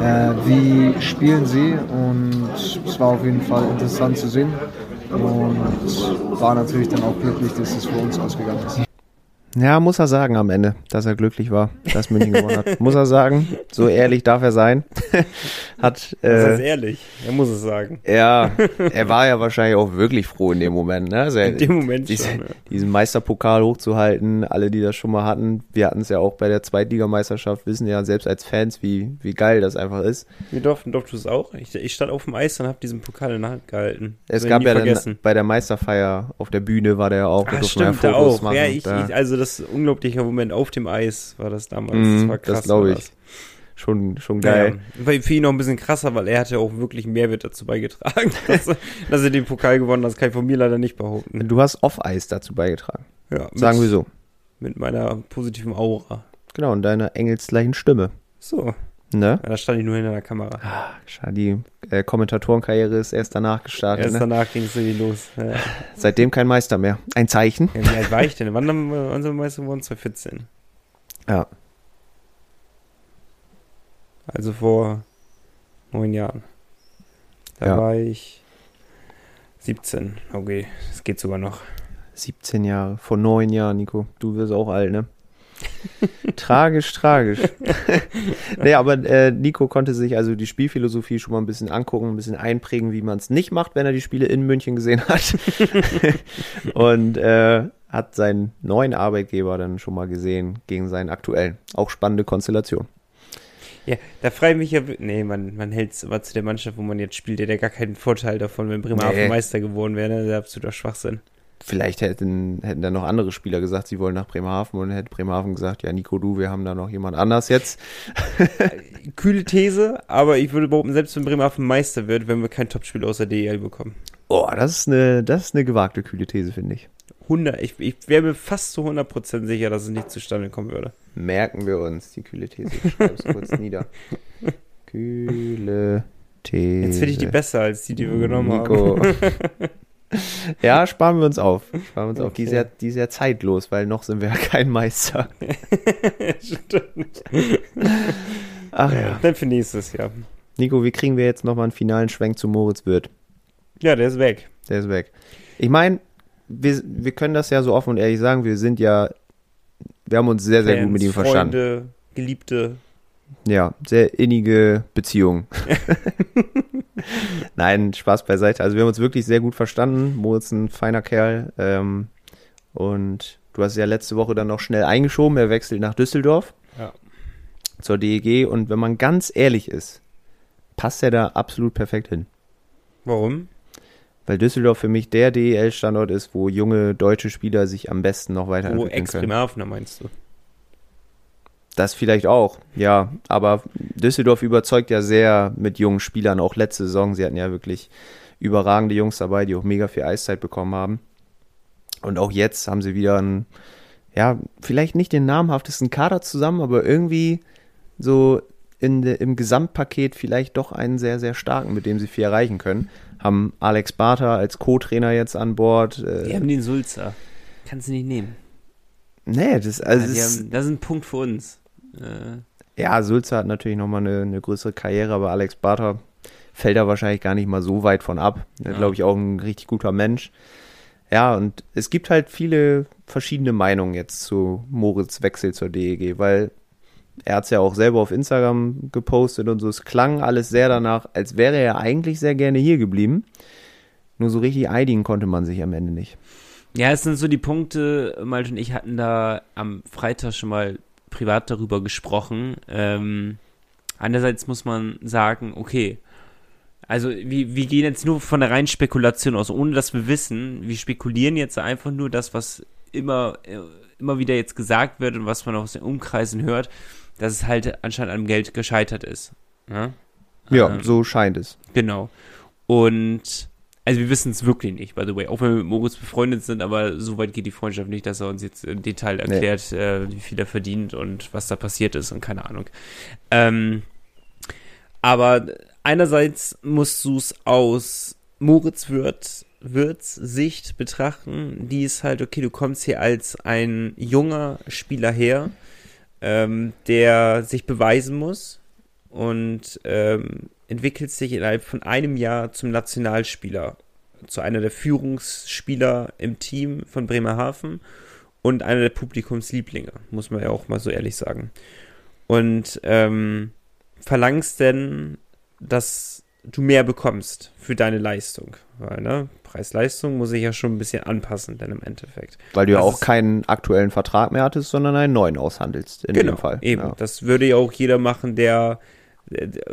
Speaker 5: äh, wie spielen sie. Und es war auf jeden Fall interessant zu sehen und war natürlich dann auch glücklich, dass es für uns ausgegangen ist.
Speaker 2: Ja, muss er sagen am Ende, dass er glücklich war, dass München gewonnen hat. Muss er sagen. So ehrlich darf er sein. hat,
Speaker 1: Das ist
Speaker 2: äh,
Speaker 1: ehrlich. Er muss es sagen.
Speaker 2: ja, er war ja wahrscheinlich auch wirklich froh in dem Moment. Ne? Also
Speaker 1: In dem Moment
Speaker 2: diese,
Speaker 1: schon. Ja.
Speaker 2: diesen Meisterpokal hochzuhalten, alle, die das schon mal hatten. Wir hatten es ja auch bei der Zweitligameisterschaft, wissen ja selbst als Fans, wie, wie geil das einfach ist.
Speaker 1: Wir durften, durften es auch. Ich, ich stand auf dem Eis und habe diesen Pokal in der Hand gehalten.
Speaker 2: Es gab ja
Speaker 1: vergessen.
Speaker 2: dann bei der Meisterfeier auf der Bühne war der ja auch, da
Speaker 1: Ah, stimmt, da auch. Ja, ich,
Speaker 2: da
Speaker 1: ich, also das unglaubliche Moment auf dem Eis war das damals.
Speaker 2: Mhm,
Speaker 1: das war krass.
Speaker 2: das glaube ich.
Speaker 1: das.
Speaker 2: schon, schon
Speaker 1: Ja,
Speaker 2: geil.
Speaker 1: ja. War für ihn noch ein bisschen krasser, weil er hatte auch wirklich Mehrwert dazu beigetragen, dass, er- dass er den Pokal gewonnen hat. Das kann ich von mir leider nicht behaupten.
Speaker 2: Du hast Off-Eis dazu beigetragen.
Speaker 1: Ja, mit,
Speaker 2: Sagen wir so.
Speaker 1: Mit meiner positiven Aura.
Speaker 2: Genau, und deiner engelsgleichen Stimme.
Speaker 1: So,
Speaker 2: Ne?
Speaker 1: ja, da stand ich nur hinter der Kamera.
Speaker 2: Schade, die äh, Kommentatorenkarriere ist erst danach gestartet.
Speaker 1: Erst
Speaker 2: Ne?
Speaker 1: danach ging es irgendwie los. Ja.
Speaker 2: Seitdem kein Meister mehr. Ein Zeichen.
Speaker 1: Ja, wie alt war ich denn? Wann haben wir wir Meister geworden? 2014.
Speaker 2: Ja.
Speaker 1: Also vor neun Jahren. Da
Speaker 2: Ja.
Speaker 1: war ich 17. Okay, das geht sogar noch.
Speaker 2: 17 Jahre, vor neun Jahren, Nico. Du wirst auch alt, ne? tragisch, tragisch. nee, aber äh, Nico konnte sich also die Spielphilosophie schon mal ein bisschen angucken, ein bisschen einprägen, wie man es nicht macht, wenn er die Spiele in München gesehen hat. Und äh, hat seinen neuen Arbeitgeber dann schon mal gesehen gegen seinen aktuellen. Auch spannende Konstellation.
Speaker 1: Ja, da frage ich mich ja, nee, man, man hält es immer zu der Mannschaft, wo man jetzt spielt, der ja gar keinen Vorteil davon, wenn Bremerhaven
Speaker 2: Nee.
Speaker 1: Meister geworden wäre, ne? Das ist absoluter Schwachsinn.
Speaker 2: Vielleicht hätten, hätten dann noch andere Spieler gesagt, sie wollen nach Bremerhaven und dann hätte Bremerhaven gesagt, ja, Nico, du, wir haben da noch jemand anders jetzt.
Speaker 1: Kühle These, aber ich würde behaupten, selbst wenn Bremerhaven Meister wird, wenn wir kein Topspiel aus der DEL bekommen.
Speaker 2: Oh, das ist eine, das ist eine gewagte, kühle These, finde ich.
Speaker 1: 100, ich, ich wäre mir fast zu 100% sicher, dass es nicht zustande kommen würde.
Speaker 2: Merken wir uns die kühle These. Ich schreibe es kurz nieder. Kühle These.
Speaker 1: Jetzt finde ich die besser als die, die wir genommen
Speaker 2: Nico.
Speaker 1: haben.
Speaker 2: ja, sparen wir uns auf. Sparen wir uns auf. Die ist,
Speaker 1: Okay.
Speaker 2: ja, die ist ja zeitlos, weil noch sind wir ja kein Meister.
Speaker 1: Stimmt.
Speaker 2: Ach ja.
Speaker 1: Dann für nächstes Jahr.
Speaker 2: Nico, wie kriegen wir jetzt nochmal einen finalen Schwenk zu Moritz Wirth?
Speaker 1: Ja, der ist weg.
Speaker 2: Der ist weg. Ich meine, wir, wir können das ja so offen und ehrlich sagen, wir sind ja, wir haben uns sehr, sehr gut
Speaker 1: Fans,
Speaker 2: mit ihm verstanden.
Speaker 1: Freunde, Geliebte.
Speaker 2: Ja, sehr innige Beziehung. Nein, Spaß beiseite. Also wir haben uns wirklich sehr gut verstanden. Moritz ist ein feiner Kerl. Ähm, und du hast ja letzte Woche dann noch schnell eingeschoben. Er wechselt nach Düsseldorf
Speaker 1: Ja.
Speaker 2: zur DEG. Und wenn man ganz ehrlich ist, passt er da absolut perfekt hin.
Speaker 1: Warum?
Speaker 2: Weil Düsseldorf für mich der DEL-Standort ist, wo junge deutsche Spieler sich am besten noch
Speaker 1: Wo
Speaker 2: weiterentwickeln können.
Speaker 1: Ex-Bremerhavener meinst du?
Speaker 2: Das vielleicht auch, ja. Aber Düsseldorf überzeugt ja sehr mit jungen Spielern, auch letzte Saison. Sie hatten ja wirklich überragende Jungs dabei, die auch mega viel Eiszeit bekommen haben. Und auch jetzt haben sie wieder einen, ja, vielleicht nicht den namhaftesten Kader zusammen, aber irgendwie so in de, im Gesamtpaket vielleicht doch einen sehr, sehr starken, mit dem sie viel erreichen können. Haben Alex Barter als Co-Trainer jetzt an Bord. Äh,
Speaker 1: Die haben den Sulzer. Kannst du nicht nehmen.
Speaker 2: nee, das, also
Speaker 1: Ja, haben, das ist ein Punkt für uns. Äh,
Speaker 2: Ja, Sulzer hat natürlich nochmal eine, eine größere Karriere, aber Alex Barter fällt da wahrscheinlich gar nicht mal so weit von ab. Er
Speaker 1: Ja.
Speaker 2: glaube ich auch ein richtig guter Mensch. Ja, und es gibt halt viele verschiedene Meinungen jetzt zu Moritz Wechsel zur DEG, weil er hat es ja auch selber auf Instagram gepostet und so. Es klang alles sehr danach, als wäre er eigentlich sehr gerne hier geblieben. Nur so richtig einigen konnte man sich am Ende nicht.
Speaker 1: Ja, es sind so die Punkte, Malte und ich hatten da am Freitag schon mal privat darüber gesprochen. Ähm, andererseits muss man sagen, okay, also wir, wir gehen jetzt nur von der reinen Spekulation aus, ohne dass wir wissen, wir spekulieren jetzt einfach nur das, was immer, äh, immer wieder jetzt gesagt wird und was man aus den Umkreisen hört, dass es halt anscheinend am Geld gescheitert ist. Ja,
Speaker 2: Ja,
Speaker 1: Ähm,
Speaker 2: so scheint es.
Speaker 1: Genau. Und also wir wissen es wirklich nicht, by the way, auch wenn wir mit Moritz befreundet sind, aber so weit geht die Freundschaft nicht, dass er uns jetzt im Detail erklärt, äh, wie viel er verdient und was da passiert ist und keine Ahnung. Ähm, aber einerseits musst du es aus Moritz Wirth, Wirths Sicht betrachten, die ist halt, okay, du kommst hier als ein junger Spieler her, ähm, der sich beweisen muss. Und ähm, entwickelst dich innerhalb von einem Jahr zum Nationalspieler, zu einer der Führungsspieler im Team von Bremerhaven und einer der Publikumslieblinge, muss man ja auch mal so ehrlich sagen. Und ähm, verlangst denn, dass du mehr bekommst für deine Leistung? Weil, ne, Preis-Leistung muss ich ja schon ein bisschen anpassen, denn im Endeffekt.
Speaker 2: Weil du ja auch keinen aktuellen Vertrag mehr hattest, sondern einen neuen aushandelst in
Speaker 1: genau,
Speaker 2: dem Fall.
Speaker 1: Eben.
Speaker 2: Ja.
Speaker 1: Das würde ja auch jeder machen, der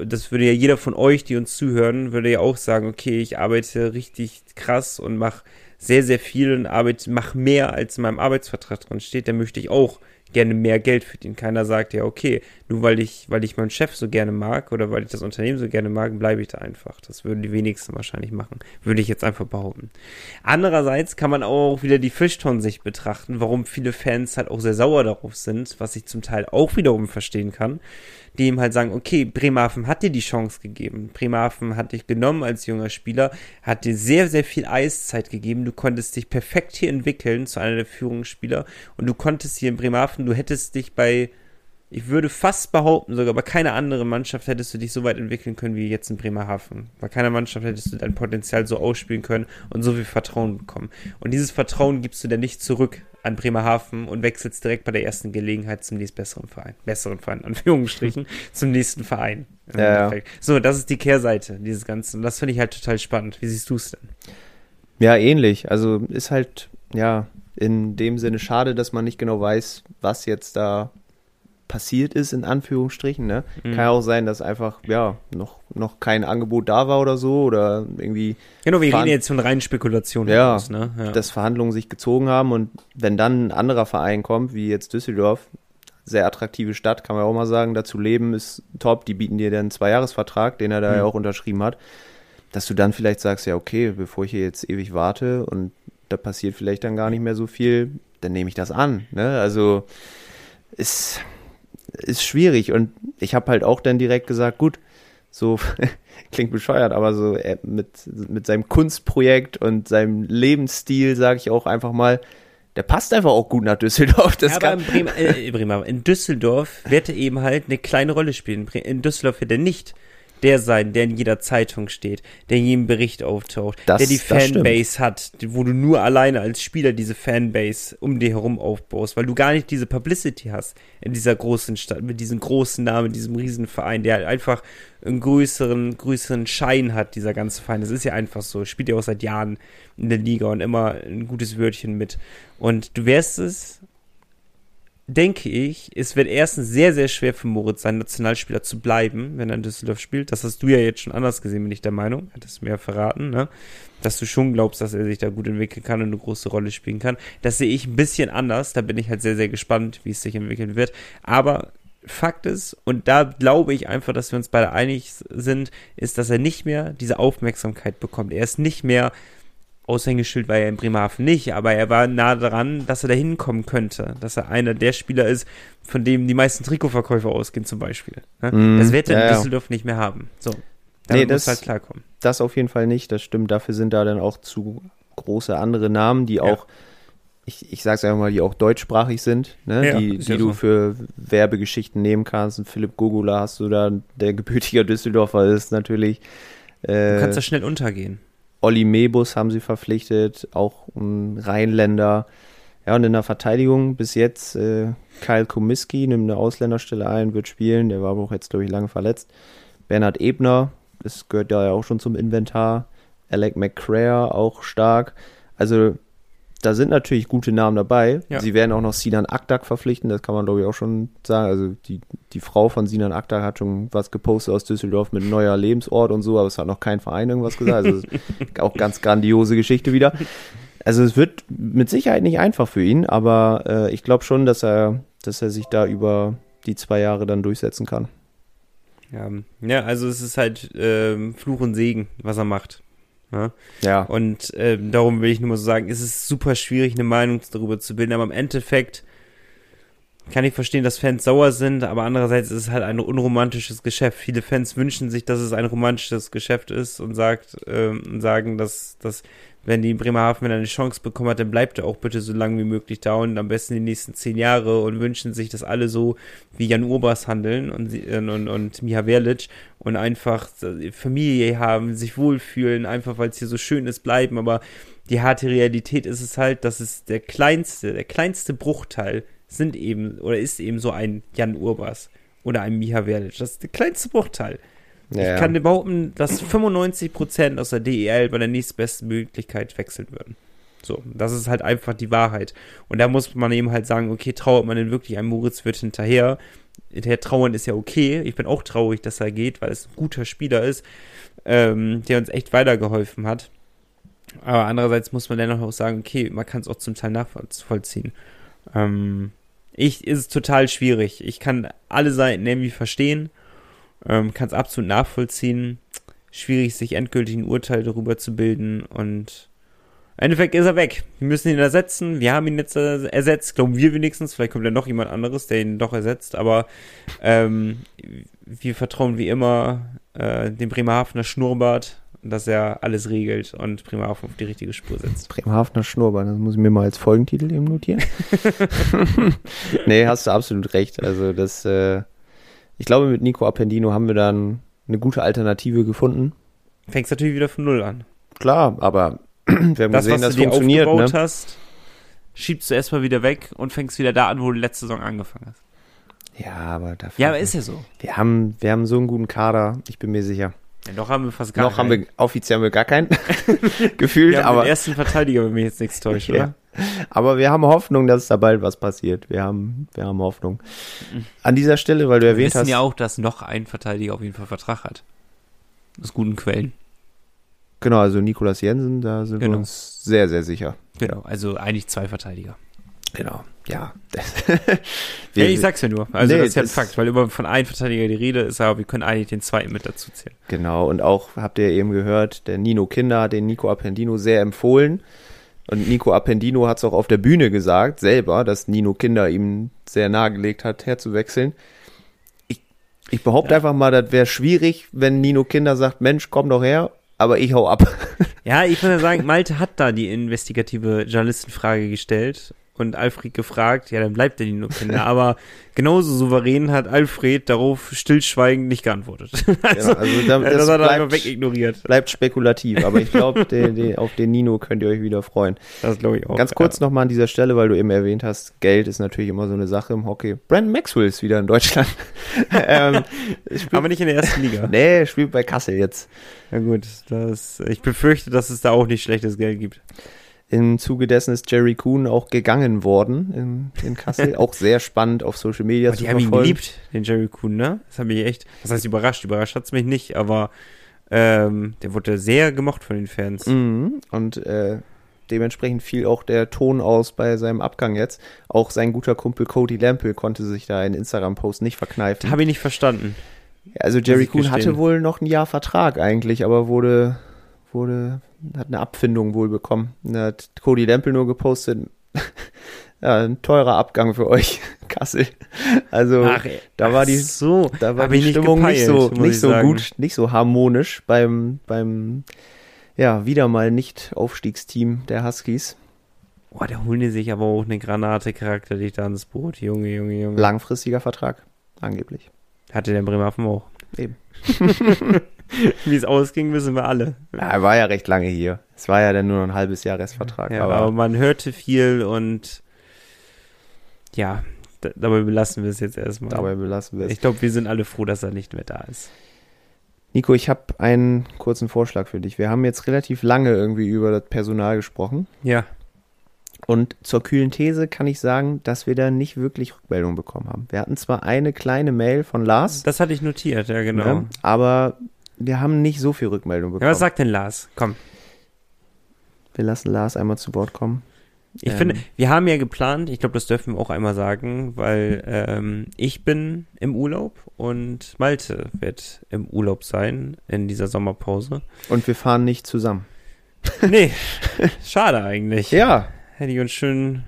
Speaker 1: das würde ja jeder von euch, die uns zuhören, würde ja auch sagen, okay, ich arbeite richtig krass und mache sehr, sehr viel und arbeite, mache mehr, als in meinem Arbeitsvertrag drin steht, dann möchte ich auch gerne mehr Geld verdienen. Keiner sagt ja, okay, nur weil ich, weil ich meinen Chef so gerne mag oder weil ich das Unternehmen so gerne mag, bleibe ich da einfach. Das würden die wenigsten wahrscheinlich machen. Würde ich jetzt einfach behaupten. Andererseits kann man auch wieder die Fischton-Sicht betrachten, warum viele Fans halt auch sehr sauer darauf sind, was ich zum Teil auch wiederum verstehen kann, die ihm halt sagen, okay, Bremerhaven hat dir die Chance gegeben. Bremerhaven hat dich genommen als junger Spieler, hat dir sehr, sehr viel Eiszeit gegeben. Du konntest dich perfekt hier entwickeln zu einer der Führungsspieler und du konntest hier in Bremerhaven, du hättest dich bei ich würde fast behaupten, sogar bei keiner anderen Mannschaft hättest du dich so weit entwickeln können wie jetzt in Bremerhaven. Bei keiner Mannschaft hättest du dein Potenzial so ausspielen können und so viel Vertrauen bekommen. Und dieses Vertrauen gibst du dann nicht zurück an Bremerhaven und wechselst direkt bei der ersten Gelegenheit zum nächst besseren Verein. Besseren Verein, Anführungsstrichen, zum nächsten Verein.
Speaker 2: Ja, ja.
Speaker 1: So, das ist die Kehrseite dieses Ganzen. Und das finde ich halt total spannend. Wie siehst du es denn?
Speaker 2: Ja, ähnlich. Also ist halt, ja, in dem Sinne schade, dass man nicht genau weiß, was jetzt da passiert ist, in Anführungsstrichen. Ne?
Speaker 1: Mhm.
Speaker 2: Kann ja auch sein, dass einfach, ja, noch, noch kein Angebot da war oder so oder irgendwie
Speaker 1: Genau, wir
Speaker 2: Veran-
Speaker 1: reden jetzt von reinen Spekulationen.
Speaker 2: Ja,
Speaker 1: heraus, ne? ja.
Speaker 2: dass Verhandlungen sich gezogen haben und wenn dann ein anderer Verein kommt, wie jetzt Düsseldorf, sehr attraktive Stadt, kann man auch mal sagen, dazu leben ist top, die bieten dir dann einen Zweijahresvertrag, den er da
Speaker 1: Mhm.
Speaker 2: ja auch unterschrieben hat, dass du dann vielleicht sagst, ja okay, bevor ich hier jetzt ewig warte und da passiert vielleicht dann gar nicht mehr so viel, dann nehme ich das an, ne? Also ist ist schwierig und ich habe halt auch dann direkt gesagt, gut, so klingt bescheuert, aber so er, mit, mit seinem Kunstprojekt und seinem Lebensstil, sage ich auch einfach mal, der passt einfach auch gut nach Düsseldorf. Das
Speaker 1: ja, aber in, Bremen, äh, in Bremen, in Düsseldorf wird er eben halt eine kleine Rolle spielen. In Düsseldorf wird er nicht der sein, der in jeder Zeitung steht, der in jedem Bericht auftaucht,
Speaker 2: Das-
Speaker 1: der die. Fanbase hat, wo du nur alleine als Spieler diese Fanbase um dir herum aufbaust, weil du gar nicht diese Publicity hast in dieser großen Stadt, mit diesem großen Namen, diesem riesen Verein, der halt einfach einen größeren, größeren Schein hat, dieser ganze Verein. Das ist ja einfach so. Spielt ja auch seit Jahren in der Liga und immer ein gutes Wörtchen mit. Und du wärst es, denke ich, es wird erstens sehr, sehr schwer für Moritz sein, Nationalspieler zu bleiben, wenn er in Düsseldorf spielt. Das hast du ja jetzt schon anders gesehen, bin ich der Meinung. Hattest du mir ja verraten, ne? Dass du schon glaubst, dass er sich da gut entwickeln kann und eine große Rolle spielen kann. Das sehe ich ein bisschen anders. Da bin ich halt sehr, sehr gespannt, wie es sich entwickeln wird. Aber Fakt ist, und da glaube ich einfach, dass wir uns beide einig sind, ist, dass er nicht mehr diese Aufmerksamkeit bekommt. Er ist nicht mehr Aushängeschild war er in Bremerhaven nicht, aber er war nah dran, dass er da hinkommen könnte. Dass er einer der Spieler ist, von dem die meisten Trikotverkäufe ausgehen, zum Beispiel.
Speaker 2: Mm,
Speaker 1: das wird er
Speaker 2: ja,
Speaker 1: in
Speaker 2: ja.
Speaker 1: Düsseldorf nicht mehr haben. So.
Speaker 2: Nee,
Speaker 1: Damit
Speaker 2: das-
Speaker 1: muss halt klarkommen.
Speaker 2: das auf jeden Fall nicht, das stimmt. Dafür sind da dann auch zu große andere Namen, die auch, ich, ich sag's einfach mal, die auch deutschsprachig sind, ne?
Speaker 1: Ja,
Speaker 2: die, die
Speaker 1: ja
Speaker 2: du
Speaker 1: so.
Speaker 2: für Werbegeschichten nehmen kannst. Und Philipp Gogula hast du da, der gebürtiger Düsseldorfer ist natürlich.
Speaker 1: Du
Speaker 2: Äh,
Speaker 1: kannst da schnell untergehen.
Speaker 2: Olli Mebus haben sie verpflichtet, auch ein Rheinländer. Ja, und in der Verteidigung bis jetzt äh, Kyle Komiski nimmt eine Ausländerstelle ein, wird spielen. Der war aber auch jetzt, glaube ich, lange verletzt. Bernhard Ebner, das gehört ja auch schon zum Inventar. Alec McCrare, auch stark. Also, da sind natürlich gute Namen dabei.
Speaker 1: Ja.
Speaker 2: Sie werden auch noch Sinan Akdak verpflichten, das kann man, glaube ich, auch schon sagen. Also, die, die Frau von Sinan Akdak hat schon was gepostet aus Düsseldorf mit neuer Lebensort und so, aber es hat noch kein Verein irgendwas gesagt. Also, auch ganz grandiose Geschichte wieder. Also es wird mit Sicherheit nicht einfach für ihn, aber äh, ich glaube schon, dass er, dass er sich da über die zwei Jahre dann durchsetzen kann.
Speaker 1: Ja, ja also es ist halt ähm, Fluch und Segen, was er macht. Ja?
Speaker 2: Ja.
Speaker 1: Und ähm, darum will ich nur mal so sagen, es ist super schwierig, eine Meinung darüber zu bilden, aber im Endeffekt kann ich verstehen, dass Fans sauer sind, aber andererseits ist es halt ein unromantisches Geschäft. Viele Fans wünschen sich, dass es ein romantisches Geschäft ist und sagt, ähm, sagen, dass, dass wenn die Bremerhaven wieder eine Chance bekommen hat, dann bleibt er auch bitte so lange wie möglich da und am besten die nächsten zehn Jahre und wünschen sich, dass alle so wie Jan Urbas handeln und, sie- und, und Miha Verlic und einfach Familie haben, sich wohlfühlen, einfach weil es hier so schön ist, bleiben, aber die harte Realität ist es halt, dass es der kleinste, der kleinste Bruchteil sind eben oder ist eben so ein Jan Urbas oder ein Miha Verlic. Das ist der kleinste Bruchteil.
Speaker 2: Ja,
Speaker 1: Ich kann behaupten, dass 95% aus der DEL bei der nächstbesten Möglichkeit wechseln würden. So, das ist halt einfach die Wahrheit. Und da muss man eben halt sagen, okay, trauert man denn wirklich einem Moritz wird hinterher? Hinterher trauern ist ja okay. Ich bin auch traurig, dass er geht, weil es ein guter Spieler ist, ähm, der uns echt weitergeholfen hat. Aber andererseits muss man dennoch auch sagen, okay, man kann es auch zum Teil nachvollziehen. Ähm, ich ist total schwierig. Ich kann alle Seiten irgendwie verstehen, ähm, kann es absolut nachvollziehen. Schwierig, sich endgültig ein Urteil darüber zu bilden und im Endeffekt ist er weg. Wir müssen ihn ersetzen. Wir haben ihn jetzt ersetzt, glauben wir wenigstens. Vielleicht kommt ja noch jemand anderes, der ihn doch ersetzt. Aber ähm, wir vertrauen wie immer äh, dem Bremerhavener Schnurrbart, dass er alles regelt und Bremerhaven auf die richtige Spur setzt.
Speaker 2: Bremerhavener Schnurrbart, das muss ich mir mal als Folgentitel eben notieren. nee, hast du absolut recht. Also das, äh, ich glaube, mit Nico Appendino haben wir dann eine gute Alternative gefunden.
Speaker 1: Fängst natürlich wieder von Null an.
Speaker 2: Klar, aber wir haben
Speaker 1: Das,
Speaker 2: gesehen,
Speaker 1: was
Speaker 2: das
Speaker 1: du dir
Speaker 2: funktioniert.
Speaker 1: aufgebaut
Speaker 2: Ne?
Speaker 1: hast, schiebst du erstmal wieder weg und fängst wieder da an, wo du letzte Saison angefangen hast.
Speaker 2: Ja, aber dafür.
Speaker 1: Ja, aber ist ja so.
Speaker 2: wir haben, wir haben so einen guten Kader, ich bin mir sicher.
Speaker 1: Ja, noch haben wir fast gar
Speaker 2: Noch haben
Speaker 1: keinen.
Speaker 2: wir, offiziell haben wir gar keinen gefühlt,
Speaker 1: Wir haben
Speaker 2: aber,
Speaker 1: den ersten Verteidiger, wenn mich jetzt nichts täuscht,
Speaker 2: Ja.
Speaker 1: oder?
Speaker 2: Aber wir haben Hoffnung, dass da bald was passiert. Wir haben, wir haben Hoffnung. An dieser Stelle, weil du
Speaker 1: Wir
Speaker 2: erwähnt
Speaker 1: wissen
Speaker 2: hast,
Speaker 1: ja auch, dass noch ein Verteidiger auf jeden Fall Vertrag hat. Aus guten Quellen.
Speaker 2: genau, also Nikolas Jensen, da sind
Speaker 1: Genau.
Speaker 2: wir uns sehr, sehr sicher.
Speaker 1: Genau, also eigentlich zwei Verteidiger.
Speaker 2: Genau, ja.
Speaker 1: Ja, ich sag's ja nur. Also
Speaker 2: Nee,
Speaker 1: das ist ja ein Fakt, weil immer von einem Verteidiger die Rede ist, aber wir können eigentlich den zweiten mit dazu zählen.
Speaker 2: Genau, und auch, habt ihr eben gehört, der Nino Kinder hat den Nico Appendino sehr empfohlen. Und Nico Appendino hat es auch auf der Bühne gesagt, selber, dass Nino Kinder ihm sehr nahegelegt hat, herzuwechseln. Ich, ich behaupte einfach mal, das wäre schwierig, wenn Nino Kinder sagt, Mensch, komm doch her, aber ich hau ab.
Speaker 1: Ja, ich würde sagen, Malte hat da die investigative Journalistenfrage gestellt und Alfred gefragt, ja, dann bleibt er die nur Kinder. Aber genauso souverän hat Alfred darauf stillschweigend nicht geantwortet. also,
Speaker 2: also da-
Speaker 1: das,
Speaker 2: das
Speaker 1: hat er einfach wegignoriert.
Speaker 2: Bleibt spekulativ, aber ich glaube, auf den Nino könnt ihr euch wieder freuen.
Speaker 1: Das glaube ich auch.
Speaker 2: Ganz kurz nochmal an dieser Stelle, weil du eben erwähnt hast, Geld ist natürlich immer so eine Sache im Hockey. Brandon Maxwell ist wieder in Deutschland. ähm,
Speaker 1: Ja. Aber nicht in der ersten Liga.
Speaker 2: nee, spielt bei Kassel jetzt.
Speaker 1: Ja gut, das, ich befürchte, dass es da auch nicht schlechtes Geld gibt.
Speaker 2: Im Zuge dessen ist Jerry Kuhn auch gegangen worden in, in Kassel. auch sehr spannend auf Social Media
Speaker 1: Aber
Speaker 2: zu
Speaker 1: die haben ihn
Speaker 2: verfolgen.
Speaker 1: geliebt, den Jerry Kuhn, ne? Das hat mich echt, das heißt überrascht, überrascht hat's mich nicht, aber ähm, der wurde sehr gemocht von den Fans.
Speaker 2: Mhm. Und äh, dementsprechend fiel auch der Ton aus bei seinem Abgang jetzt. Auch sein guter Kumpel Cody Lampel konnte sich da einen Instagram-Post nicht verkneifen.
Speaker 1: Habe ich nicht verstanden.
Speaker 2: Also Jerry Kuhn hatte wohl noch ein Jahr Vertrag eigentlich, aber wurde, wurde, hat eine Abfindung wohl bekommen. Da hat Cody Lampel nur gepostet, ja, ein teurer Abgang für euch, Kassel. Also
Speaker 1: ey.
Speaker 2: da war die,
Speaker 1: Ach so,
Speaker 2: da war die Stimmung nicht, so,
Speaker 1: gepeilt,
Speaker 2: nicht
Speaker 1: ich
Speaker 2: so
Speaker 1: sagen.
Speaker 2: gut, nicht so harmonisch beim, beim, ja, wieder mal nicht Aufstiegsteam der Huskies.
Speaker 1: Boah, da holen die sich aber auch eine Granate charakterlich da ans Boot. Junge, Junge, Junge.
Speaker 2: Langfristiger Vertrag, angeblich.
Speaker 1: Hatte der Bremerhaven auch.
Speaker 2: Eben.
Speaker 1: Wie es ausging, wissen wir alle.
Speaker 2: Ja, er war ja recht lange hier. Es war ja dann nur noch ein halbes Jahr Restvertrag.
Speaker 1: Ja, aber,
Speaker 2: aber
Speaker 1: man hörte viel und ja, da, dabei belassen wir es jetzt erstmal.
Speaker 2: dabei belassen wir es.
Speaker 1: ich glaube, wir sind alle froh, dass er nicht mehr da ist.
Speaker 2: Nico, ich habe einen kurzen Vorschlag für dich. Wir haben jetzt relativ lange irgendwie über das Personal gesprochen.
Speaker 1: Ja,
Speaker 2: Und zur kühlen These kann ich sagen, dass wir da nicht wirklich Rückmeldung bekommen haben. Wir hatten zwar eine kleine Mail von Lars,
Speaker 1: das hatte ich notiert, ja genau.
Speaker 2: ne, aber wir haben nicht so viel Rückmeldung
Speaker 1: Ja,
Speaker 2: bekommen.
Speaker 1: was sagt denn Lars? Komm.
Speaker 2: wir lassen Lars einmal zu Wort kommen.
Speaker 1: Ich
Speaker 2: Ähm.
Speaker 1: finde, wir haben ja geplant, ich glaube, das dürfen wir auch einmal sagen, weil ähm, ich bin im Urlaub und Malte wird im Urlaub sein in dieser Sommerpause.
Speaker 2: Und wir fahren nicht zusammen.
Speaker 1: Nee, schade eigentlich.
Speaker 2: Ja,
Speaker 1: Hätte ich uns schön.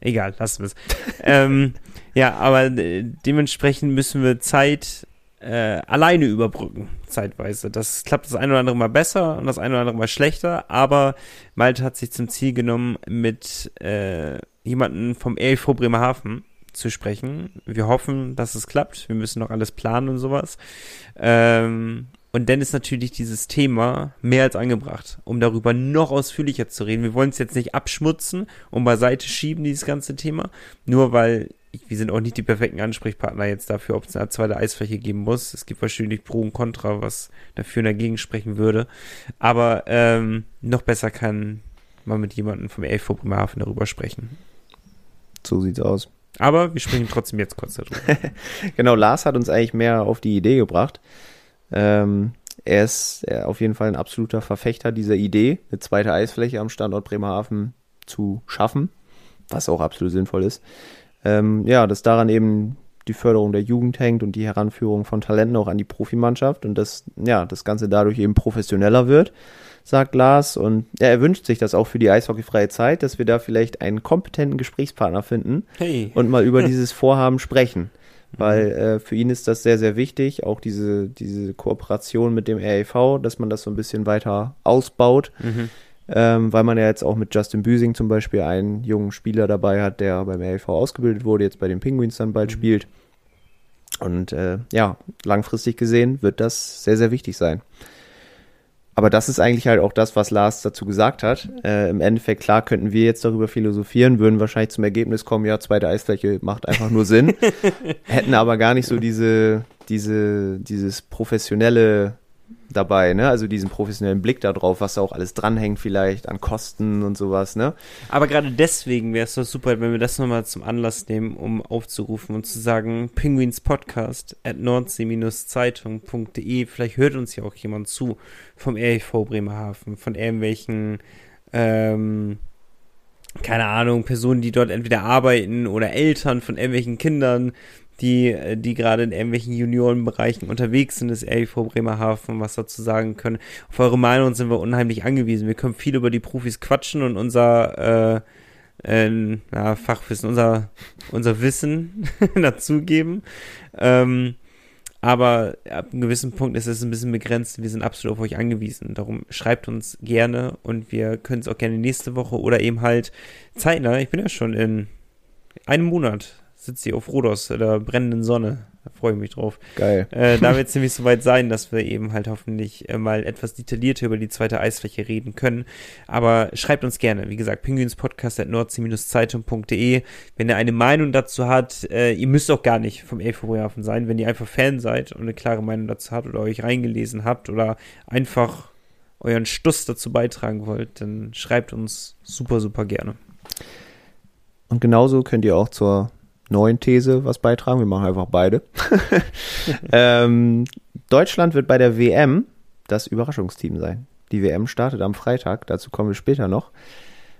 Speaker 1: Egal, lassen wir es. ähm, ja, aber äh, dementsprechend müssen wir Zeit äh, alleine überbrücken, zeitweise. Das klappt das eine oder andere Mal besser und das eine oder andere Mal schlechter, aber Malte hat sich zum Ziel genommen, mit äh, jemandem vom ELV Bremerhaven zu sprechen. Wir hoffen, dass es klappt. Wir müssen noch alles planen und sowas. Ähm, und dann ist natürlich dieses Thema mehr als angebracht, um darüber noch ausführlicher zu reden. Wir wollen es jetzt nicht abschmutzen und beiseite schieben, dieses ganze Thema. Nur weil wir sind auch nicht die perfekten Ansprechpartner jetzt dafür, ob es eine zweite Eisfläche geben muss. Es gibt wahrscheinlich Pro und Contra, was dafür und dagegen sprechen würde. Aber ähm, noch besser kann man mit jemandem vom ELV Bremerhaven darüber sprechen.
Speaker 2: So sieht's aus.
Speaker 1: Aber wir sprechen trotzdem jetzt kurz darüber.
Speaker 2: genau, Lars hat uns eigentlich mehr auf die Idee gebracht. Ähm, er ist er auf jeden Fall ein absoluter Verfechter dieser Idee, eine zweite Eisfläche am Standort Bremerhaven zu schaffen, was auch absolut sinnvoll ist. Ähm, ja, dass daran eben die Förderung der Jugend hängt und die Heranführung von Talenten auch an die Profimannschaft und dass ja, das Ganze dadurch eben professioneller wird, sagt Lars. Und ja, er wünscht sich das auch für die eishockeyfreie Zeit, dass wir da vielleicht einen kompetenten Gesprächspartner finden
Speaker 1: Hey.
Speaker 2: und mal über dieses Vorhaben sprechen. Weil äh, für ihn ist das sehr, sehr wichtig, auch diese, diese Kooperation mit dem REV, dass man das so ein bisschen weiter ausbaut.
Speaker 1: Mhm.
Speaker 2: Ähm, weil man ja jetzt auch mit Justin Büsing zum Beispiel einen jungen Spieler dabei hat, der beim REV ausgebildet wurde, jetzt bei den Penguins dann bald spielt. Und äh, ja, langfristig gesehen wird das sehr, sehr wichtig sein. Aber das ist eigentlich halt auch das, was Lars dazu gesagt hat. Äh, Im Endeffekt, klar, könnten wir jetzt darüber philosophieren, würden wahrscheinlich zum Ergebnis kommen, ja, zweite Eisfläche macht einfach nur Sinn. Hätten aber gar nicht so diese, diese, dieses professionelle dabei, ne? Also diesen professionellen Blick darauf, was da auch alles dranhängt vielleicht an Kosten und sowas, ne?
Speaker 1: Aber gerade deswegen wäre es doch super, wenn wir das nochmal zum Anlass nehmen, um aufzurufen und zu sagen, Penguins Podcast at nordsee-zeitung.de, vielleicht hört uns ja auch jemand zu vom REV Bremerhaven, von irgendwelchen, ähm, keine Ahnung, Personen, die dort entweder arbeiten oder Eltern von irgendwelchen Kindern, die, äh, die gerade in irgendwelchen Juniorenbereichen unterwegs sind, des REV Bremerhaven, was dazu sagen können. Auf eure Meinung sind wir unheimlich angewiesen. Wir können viel über die Profis quatschen und unser äh, äh, ja, Fachwissen, unser, unser Wissen dazugeben. Ähm, aber ab einem gewissen Punkt ist es ein bisschen begrenzt. Wir sind absolut auf euch angewiesen. Darum schreibt uns gerne und wir können es auch gerne nächste Woche oder eben halt zeitnah. Ich bin ja schon in einem Monat sitzt ihr auf Rhodos, der brennenden Sonne. Da freue ich mich drauf.
Speaker 2: Geil.
Speaker 1: Äh, da wird es nämlich soweit sein, dass wir eben halt hoffentlich äh, mal etwas detaillierter über die zweite Eisfläche reden können. Aber schreibt uns gerne, wie gesagt, pinguinspodcast.nordsee-zeitung.de, wenn ihr eine Meinung dazu habt. Äh, ihr müsst auch gar nicht vom Elf Bremerhaven sein, wenn ihr einfach Fan seid und eine klare Meinung dazu habt oder euch reingelesen habt oder einfach euren Stuss dazu beitragen wollt, dann schreibt uns super, super gerne.
Speaker 2: Und genauso könnt ihr auch zur neuen These was beitragen. Wir machen einfach beide. ähm, Deutschland wird bei der WM das Überraschungsteam sein. Die WM startet am Freitag, dazu kommen wir später noch.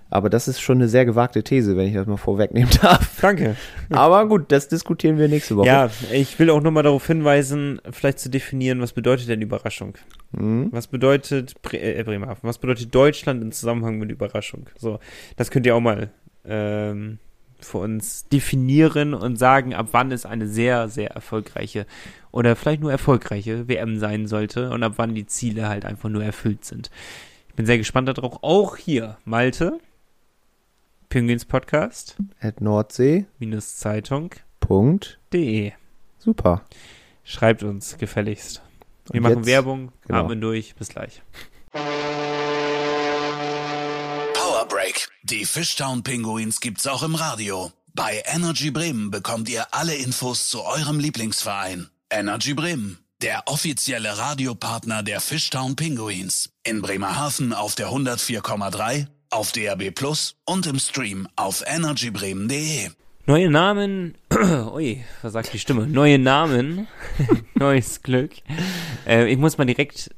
Speaker 2: Aber das ist schon eine sehr gewagte These, wenn ich das mal vorwegnehmen darf.
Speaker 1: Danke.
Speaker 2: Aber gut, das diskutieren wir nächste Woche.
Speaker 1: Ja, ich will auch nochmal darauf hinweisen, vielleicht zu definieren, was bedeutet denn Überraschung?
Speaker 2: Mhm.
Speaker 1: Was bedeutet äh, Bremerhaven? Was bedeutet Deutschland im Zusammenhang mit Überraschung? So, das könnt ihr auch mal ähm, für uns definieren und sagen, ab wann es eine sehr, sehr erfolgreiche oder vielleicht nur erfolgreiche WM sein sollte und ab wann die Ziele halt einfach nur erfüllt sind. Ich bin sehr gespannt darauf. Auch hier, Malte, Penguins Podcast,
Speaker 2: At Nordsee.
Speaker 1: minus Zeitung.de.
Speaker 2: Punkt. Super.
Speaker 1: Schreibt uns gefälligst. Wir
Speaker 2: Und
Speaker 1: machen
Speaker 2: jetzt-
Speaker 1: Werbung,
Speaker 2: genau.
Speaker 1: atmen durch. Bis gleich.
Speaker 3: Break. Die Fishtown Pinguins gibt's auch im Radio. Bei Energy Bremen bekommt ihr alle Infos zu eurem Lieblingsverein. Energy Bremen, der offizielle Radiopartner der Fishtown Pinguins. In Bremerhaven auf der 104,3, auf DAB Plus und im Stream auf energybremen.de.
Speaker 1: Neue Namen. Ui, was sagt die Stimme? Neue Namen. Neues Glück. Äh, ich muss mal direkt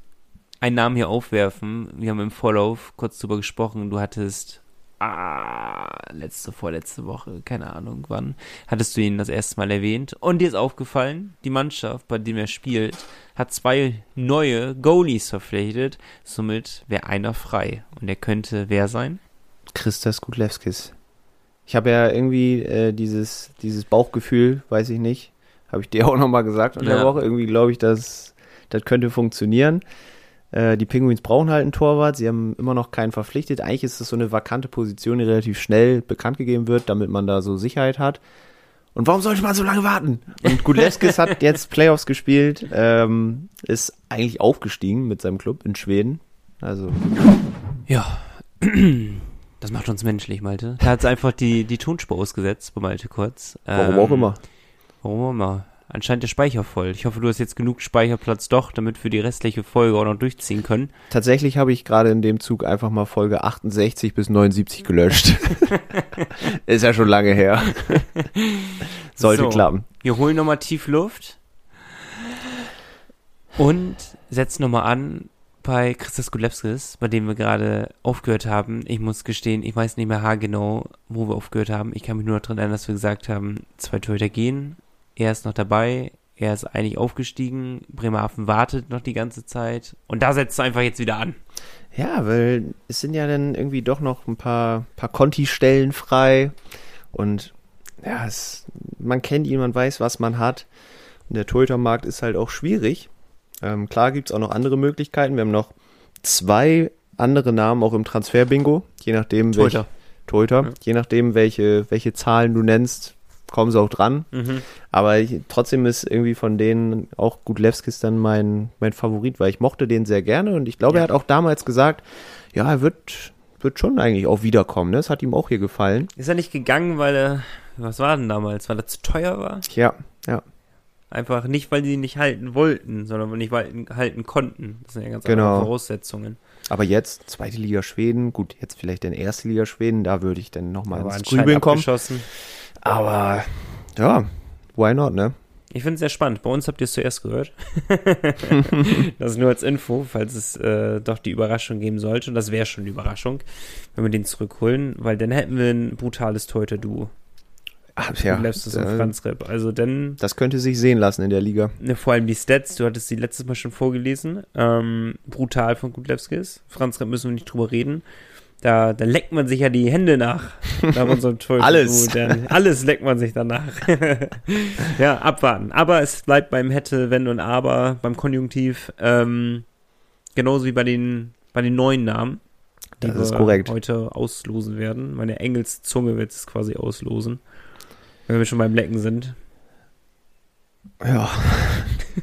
Speaker 1: einen Namen hier aufwerfen. Wir haben im Vorlauf kurz drüber gesprochen. Du hattest ah, letzte, vorletzte Woche, keine Ahnung wann, hattest du ihn das erste Mal erwähnt. Und dir ist aufgefallen, die Mannschaft, bei dem er spielt, hat zwei neue Goalies verpflichtet. Somit wäre einer frei. Und er könnte wer sein?
Speaker 2: Christa Skudlewskis. Ich habe ja irgendwie äh, dieses, dieses Bauchgefühl, weiß ich nicht, habe ich dir auch nochmal gesagt in der
Speaker 1: Ja.
Speaker 2: Woche. Irgendwie glaube ich, dass das könnte funktionieren. Äh, die Penguins brauchen halt einen Torwart. Sie haben immer noch keinen verpflichtet. Eigentlich ist das so eine vakante Position, die relativ schnell bekannt gegeben wird, damit man da so Sicherheit hat. Und warum sollte man so lange warten? Und Gudlewskis hat jetzt Playoffs gespielt, ähm, ist eigentlich aufgestiegen mit seinem Club in Schweden. Also
Speaker 1: Ja. Das macht uns menschlich, Malte. Er hat einfach die, die Tonspur ausgesetzt bei Malte kurz.
Speaker 2: warum
Speaker 1: Ähm,
Speaker 2: auch immer.
Speaker 1: Warum auch immer. Anscheinend der Speicher voll. Ich hoffe, du hast jetzt genug Speicherplatz doch, damit wir die restliche Folge auch noch durchziehen können.
Speaker 2: Tatsächlich habe ich gerade in dem Zug einfach mal Folge 68 bis 79 gelöscht. ist ja schon lange her. Sollte
Speaker 1: So.
Speaker 2: klappen.
Speaker 1: Wir holen nochmal tief Luft und setzen nochmal an bei Christus Gulewskis, bei dem wir gerade aufgehört haben. Ich muss gestehen, ich weiß nicht mehr haargenau, wo wir aufgehört haben. Ich kann mich nur daran erinnern, dass wir gesagt haben, zwei Torhüter gehen, er ist noch dabei, er ist eigentlich aufgestiegen, Bremerhaven wartet noch die ganze Zeit und da setzt er einfach jetzt wieder an.
Speaker 2: Ja, weil es sind ja dann irgendwie doch noch ein paar, paar Conti-Stellen frei. Und ja, es, man kennt ihn, man weiß, was man hat. Und der Torhütermarkt ist halt auch schwierig. Ähm, klar gibt's auch noch andere Möglichkeiten. Wir haben noch zwei andere Namen auch im Transfer-Bingo. Je nachdem, welche,
Speaker 1: Torhüter.
Speaker 2: Torhüter.
Speaker 1: Ja.
Speaker 2: Je nachdem, welche, welche Zahlen du nennst, kommen sie auch dran.
Speaker 1: Mhm.
Speaker 2: Aber ich, trotzdem ist irgendwie von denen auch Gudlewskis dann mein, mein Favorit, weil ich mochte den sehr gerne und ich glaube,
Speaker 1: Ja.
Speaker 2: er hat auch damals gesagt, ja, er wird, wird schon eigentlich auch wiederkommen. Ne? Das hat ihm auch hier gefallen.
Speaker 1: Ist er nicht gegangen, weil er, was war denn damals, weil er zu teuer war?
Speaker 2: Ja, ja,
Speaker 1: Einfach nicht, weil die ihn nicht halten wollten, sondern weil nicht halten, halten konnten. Das sind ja ganz
Speaker 2: Genau.
Speaker 1: andere Voraussetzungen.
Speaker 2: aber jetzt zweite Liga Schweden, gut, jetzt vielleicht in erste Liga Schweden, da würde ich dann nochmal ins Grübeln kommen.
Speaker 1: abgeschossen.
Speaker 2: Aber ja, why not, ne?
Speaker 1: Ich finde es sehr spannend. Bei uns habt ihr es zuerst gehört. das nur als Info, falls es äh, doch die Überraschung geben sollte. Und das wäre schon die Überraschung, wenn wir den zurückholen, weil dann hätten wir ein brutales Torhüter-Duo.
Speaker 2: Ach,
Speaker 1: Ja, und
Speaker 2: äh,
Speaker 1: Franz Repp. Also dann,
Speaker 2: das könnte sich sehen lassen in der Liga.
Speaker 1: ne, vor allem die Stats, du hattest die letztes Mal schon vorgelesen. Ähm, brutal von Gudlewskis. Franz Repp müssen wir nicht drüber reden. Da, da leckt man sich ja die Hände nach. Nach unserem Torhüter.
Speaker 2: Alles.
Speaker 1: Dann, alles leckt man sich danach. ja, abwarten. Aber es bleibt beim hätte, wenn und aber, beim Konjunktiv. Ähm, genauso wie bei den, bei den neuen Namen, die
Speaker 2: Das ist
Speaker 1: wir
Speaker 2: korrekt.
Speaker 1: heute auslosen werden. Meine Engelszunge wird es quasi auslosen. Wenn wir schon beim Lecken sind.
Speaker 2: Ja.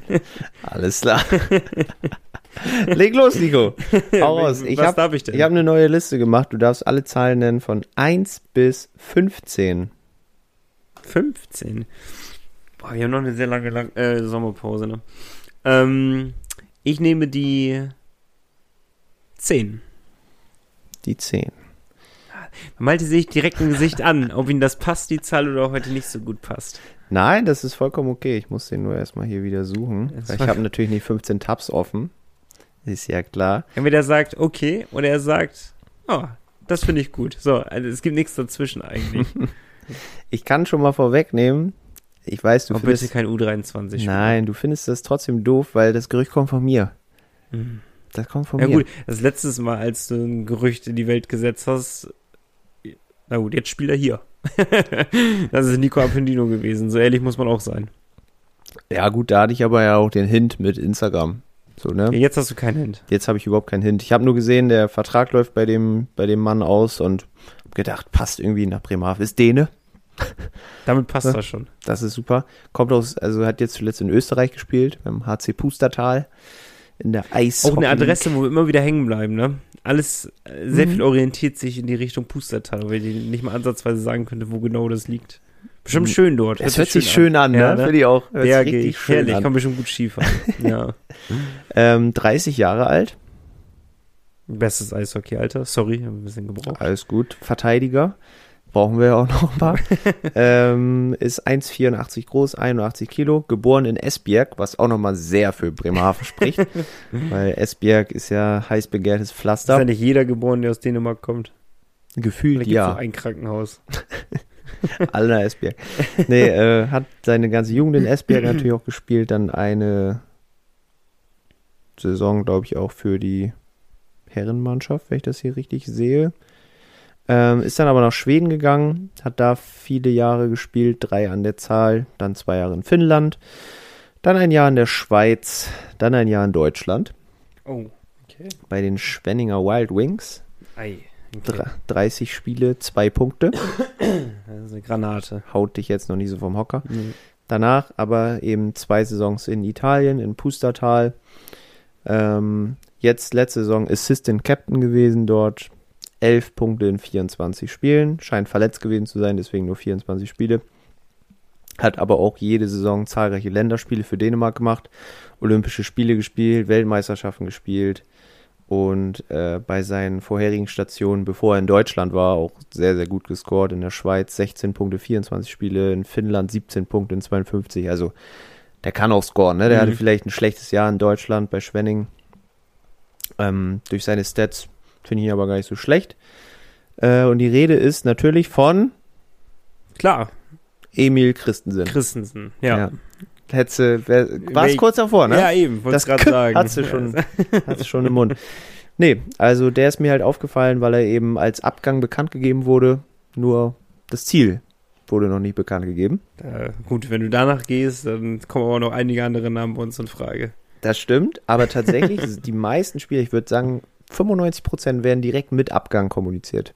Speaker 2: Alles klar. Leg los, Nico. Hau raus. Ich
Speaker 1: Was
Speaker 2: habe
Speaker 1: darf ich denn?
Speaker 2: ich hab eine neue Liste gemacht. Du darfst alle Zahlen nennen von 1 bis 15.
Speaker 1: 15. Boah, wir haben noch eine sehr lange lang äh, Sommerpause, ne? Ähm, ich nehme die 10.
Speaker 2: Die 10.
Speaker 1: Malte sehe ich direkt im Gesicht an, ob ihm das passt, die Zahl, oder heute nicht so gut passt.
Speaker 2: Nein, das ist vollkommen okay. Ich muss den nur erstmal hier wieder suchen. Ich habe natürlich nicht 15 Tabs offen. Ist ja klar.
Speaker 1: Entweder er sagt, okay, oder er sagt, oh, das finde ich gut. So, also es gibt nichts dazwischen eigentlich.
Speaker 2: Ich kann schon mal vorwegnehmen. Ich weiß, du
Speaker 1: Aber bitte
Speaker 2: findest.
Speaker 1: kein U23 -Spiel.
Speaker 2: Nein, du findest das trotzdem doof, weil das Gerücht kommt von mir.
Speaker 1: Mhm.
Speaker 2: Das kommt von
Speaker 1: Ja
Speaker 2: mir.
Speaker 1: gut, das letztes Mal, als du ein Gerücht in die Welt gesetzt hast, na gut, jetzt spielt er hier. das ist Nico Appendino gewesen, so ehrlich muss man auch sein.
Speaker 2: Ja, gut, da hatte ich aber ja auch den Hint mit Instagram. So, ne?
Speaker 1: Ja, jetzt hast du keinen Hint.
Speaker 2: Jetzt habe ich überhaupt keinen Hint. Ich habe nur gesehen, der Vertrag läuft bei dem, bei dem Mann aus und gedacht, passt irgendwie nach Bremerhaven. Ist Däne.
Speaker 1: Damit passt
Speaker 2: Ja.
Speaker 1: das schon.
Speaker 2: Das ist super. Kommt aus, also hat jetzt zuletzt in Österreich gespielt, beim HC Pustertal. In der Eis.
Speaker 1: Auch eine Adresse, wo wir immer wieder hängen bleiben, ne? Alles, äh, sehr
Speaker 2: Mhm.
Speaker 1: viel orientiert sich in die Richtung Pustertal, weil ich nicht mal ansatzweise sagen könnte, wo genau das liegt. Bestimmt
Speaker 2: Mhm.
Speaker 1: schön dort.
Speaker 2: Es hört sich schön an, ne?
Speaker 1: Ja, ne?
Speaker 2: Finde ich auch. Hört
Speaker 1: Ja,
Speaker 2: sich richtig
Speaker 1: ich.
Speaker 2: schön
Speaker 1: Herrlich,
Speaker 2: an.
Speaker 1: kann bestimmt gut Skifahren. ja.
Speaker 2: Ähm, 30 Jahre alt.
Speaker 1: Bestes Eishockey-Alter. Sorry, ein bisschen gebraucht.
Speaker 2: Alles gut. Verteidiger. Brauchen wir ja auch noch ein paar. ähm, ist 1,84 groß, 81 Kilo, geboren in Esbjerg, was auch nochmal sehr für Bremerhaven spricht. weil Esbjerg ist ja heiß begehrtes
Speaker 1: Ist
Speaker 2: Pflaster.
Speaker 1: ja nicht jeder geboren, der aus Dänemark kommt.
Speaker 2: Gefühlt ja.
Speaker 1: so ein Krankenhaus.
Speaker 2: Alter Esbjerg. Nee, äh, hat seine ganze Jugend in Esbjerg natürlich auch gespielt, dann eine Saison, glaube ich, auch für die Herrenmannschaft, wenn ich das hier richtig sehe. Ähm, ist dann aber nach Schweden gegangen, hat da viele Jahre gespielt, drei an der Zahl, dann zwei Jahre in Finnland, dann ein Jahr in der Schweiz, dann ein Jahr in Deutschland
Speaker 1: Oh, okay.
Speaker 2: bei den Schwenninger Wild Wings.
Speaker 1: Ei.
Speaker 2: Dre- 30 Spiele, zwei Punkte.
Speaker 1: Das ist eine Granate.
Speaker 2: Haut dich jetzt noch nicht so vom Hocker. Danach aber eben zwei Saisons in Italien, in Pustertal. Ähm, jetzt letzte Saison Assistant Captain gewesen dort. 11 Punkte in 24 Spielen. Scheint verletzt gewesen zu sein, deswegen nur 24 Spiele. Hat aber auch jede Saison zahlreiche Länderspiele für Dänemark gemacht. Olympische Spiele gespielt, Weltmeisterschaften gespielt. Und äh, bei seinen vorherigen Stationen, bevor er in Deutschland war, auch sehr, sehr gut gescored. In der Schweiz 16 Punkte, 24 Spiele. In Finnland 17 Punkte in 52. Also der kann auch scoren. Ne? Der
Speaker 1: Mhm.
Speaker 2: hatte vielleicht ein schlechtes Jahr in Deutschland bei Schwenning. Ähm, durch seine Stats finde ich ihn aber gar nicht so schlecht. Äh, und die Rede ist natürlich von
Speaker 1: Klar,
Speaker 2: Emil Christensen.
Speaker 1: Christensen. Ja.
Speaker 2: Ja. Hätte, wär, war es kurz davor, ne?
Speaker 1: Ja, eben, wollte ich gerade sagen.
Speaker 2: hat sie schon, schon im Mund. Nee, also der ist mir halt aufgefallen, weil er eben als Abgang bekannt gegeben wurde. Nur das Ziel wurde noch nicht bekannt gegeben.
Speaker 1: Äh, gut, wenn du danach gehst, dann kommen aber noch einige andere Namen bei uns in Frage.
Speaker 2: Das stimmt, aber tatsächlich, die meisten Spieler, ich würde sagen, 95% werden direkt mit Abgang kommuniziert.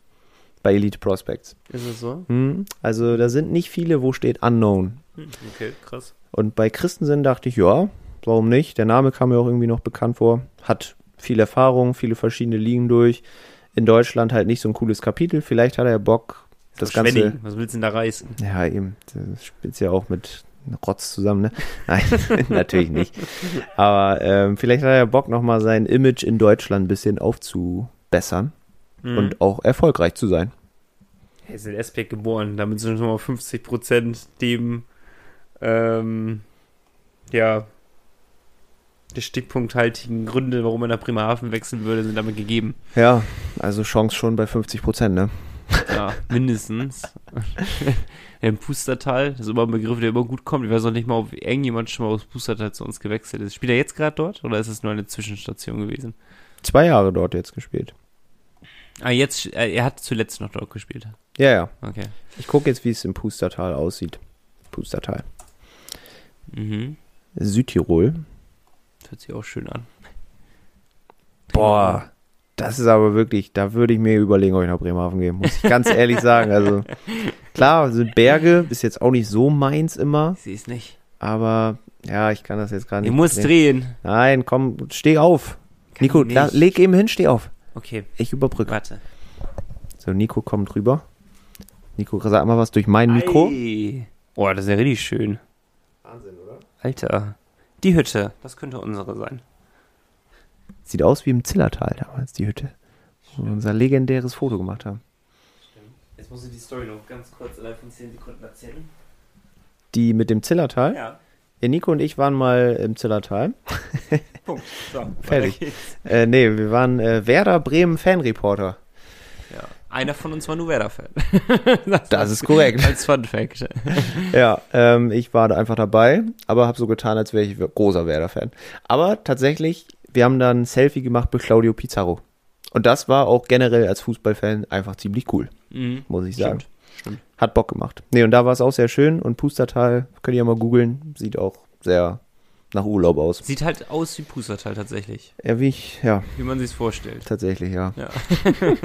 Speaker 2: Bei Elite Prospects.
Speaker 1: Ist es so?
Speaker 2: Hm, also da sind nicht viele, wo steht Unknown.
Speaker 1: Okay, krass.
Speaker 2: Und bei Christensen dachte ich, ja, warum nicht? Der Name kam mir auch irgendwie noch bekannt vor. Hat viel Erfahrung, viele verschiedene Ligen durch. In Deutschland halt nicht so ein cooles Kapitel. Vielleicht hat er Bock, das Ganze.
Speaker 1: Schwenning, was willst du denn da reißen?
Speaker 2: Ja, eben. Das spielt ja auch mit Rotz zusammen, ne? Nein, natürlich nicht. Aber ähm, vielleicht hat er ja Bock, nochmal sein Image in Deutschland ein bisschen aufzubessern
Speaker 1: Mhm.
Speaker 2: und auch erfolgreich zu sein.
Speaker 1: Er ist in Esbeck geboren, damit sind schon mal 50 Prozent dem, ähm, ja, der stichpunkthaltigen Gründe, warum er nach Bremerhaven wechseln würde, sind damit gegeben.
Speaker 2: Ja, also Chance schon bei 50 Prozent, ne?
Speaker 1: Ja, mindestens. Im Pustertal, das ist immer ein Begriff, der immer gut kommt. Ich weiß auch nicht mal, ob irgendjemand schon mal aus Pustertal zu uns gewechselt ist. Spielt er jetzt gerade dort oder ist es nur eine Zwischenstation gewesen?
Speaker 2: Zwei Jahre dort jetzt gespielt.
Speaker 1: Ah, jetzt, äh, er hat zuletzt noch dort gespielt.
Speaker 2: Ja, ja.
Speaker 1: Okay.
Speaker 2: Ich gucke jetzt, wie es im Pustertal aussieht. Pustertal.
Speaker 1: Mhm.
Speaker 2: Südtirol.
Speaker 1: Das hört sich auch schön an.
Speaker 2: Boah, das ist aber wirklich, da würde ich mir überlegen, ob ich nach Bremerhaven gehe, muss ich ganz ehrlich sagen. Also klar, sind Berge, ist jetzt auch nicht so meins immer,
Speaker 1: sehe es nicht.
Speaker 2: aber ja, ich kann das jetzt gar nicht.
Speaker 1: Ich muss
Speaker 2: drehen. Nein, komm, steh auf.
Speaker 1: Kann
Speaker 2: Nico,
Speaker 1: nicht.
Speaker 2: leg eben hin, steh auf.
Speaker 1: Okay,
Speaker 2: Ich überbrücke.
Speaker 1: warte.
Speaker 2: So, Nico kommt rüber. Nico, sag mal was durch mein Mikro.
Speaker 1: Ei. Boah, das ist ja richtig schön.
Speaker 2: Wahnsinn, oder?
Speaker 1: Alter. Die Hütte, das könnte unsere sein.
Speaker 2: Sieht aus wie im Zillertal damals, die Hütte. Wo wir unser legendäres Foto gemacht haben.
Speaker 1: Jetzt muss ich die Story noch ganz kurz innerhalb von 10 Sekunden erzählen.
Speaker 2: Die mit dem Zillertal.
Speaker 1: Ja,
Speaker 2: Ja, Nico und ich waren mal im Zillertal.
Speaker 1: Punkt. So,
Speaker 2: Fertig. Äh, nee, wir waren äh, Werder Bremen Fanreporter.
Speaker 1: Ja. Einer von uns war nur Werder-Fan.
Speaker 2: Das ist korrekt.
Speaker 1: Als Fun Fact.
Speaker 2: Ja, ähm, ich war da einfach dabei, aber habe so getan, als wäre ich großer Werder-Fan. Aber tatsächlich, wir haben dann ein Selfie gemacht mit Claudio Pizarro. Und das war auch generell als Fußballfan einfach ziemlich cool,
Speaker 1: Mhm.
Speaker 2: muss ich sagen.
Speaker 1: Stimmt. Stimmt.
Speaker 2: Hat Bock gemacht. Nee, und da war es auch sehr schön. Und Pustertal, könnt ihr ja mal googeln, sieht auch sehr nach Urlaub aus.
Speaker 1: Sieht halt aus wie Pustertal tatsächlich.
Speaker 2: Ja, wie ich, ja,
Speaker 1: Wie man sich's vorstellt.
Speaker 2: tatsächlich, ja.
Speaker 1: Ja.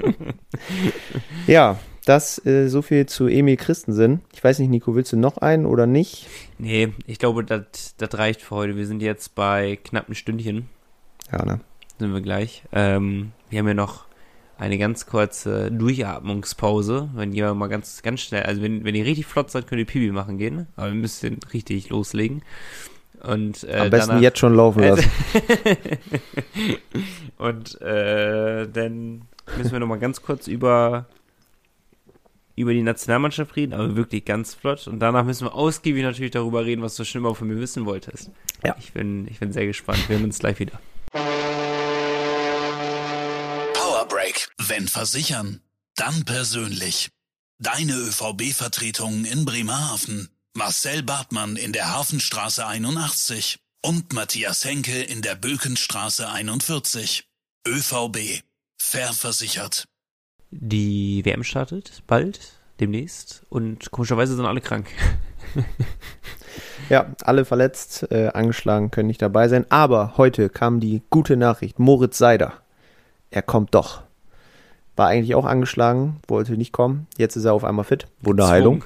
Speaker 2: Ja, das äh, so viel zu Emil Christensen. Ich weiß nicht, Nico, willst du noch einen oder nicht?
Speaker 1: Nee, ich glaube, das reicht für heute. Wir sind jetzt bei knapp ein Stündchen.
Speaker 2: Ja, ne?
Speaker 1: Sind wir gleich. Ähm, wir haben ja noch eine ganz kurze Durchatmungspause. Wenn jemand mal ganz, ganz schnell, also wenn, wenn ihr richtig flott seid, könnt ihr Pipi machen gehen. Aber wir müssen richtig loslegen. Und, äh,
Speaker 2: Am besten
Speaker 1: danach-
Speaker 2: jetzt schon laufen lassen.
Speaker 1: Und äh, dann müssen wir noch mal ganz kurz über über die Nationalmannschaft reden, aber wirklich ganz flott. Und danach müssen wir ausgiebig natürlich darüber reden, was du schon immer von mir wissen wolltest.
Speaker 2: Ja.
Speaker 1: Ich bin, ich bin sehr gespannt. Wir hören uns gleich wieder.
Speaker 3: Power Break. Wenn versichern, dann persönlich. Deine ÖVB-Vertretung in Bremerhaven. Marcel Bartmann in der Hafenstraße 81 und Matthias Henke in der Bökenstraße 41. ÖVB. Fair versichert.
Speaker 1: Die WM startet bald, demnächst. Und komischerweise sind alle krank.
Speaker 2: Ja, alle verletzt, äh, angeschlagen, können nicht dabei sein. Aber heute kam die gute Nachricht. Moritz Seider, er kommt doch. War eigentlich auch angeschlagen, wollte nicht kommen. Jetzt ist er auf einmal fit. Wunderheilung.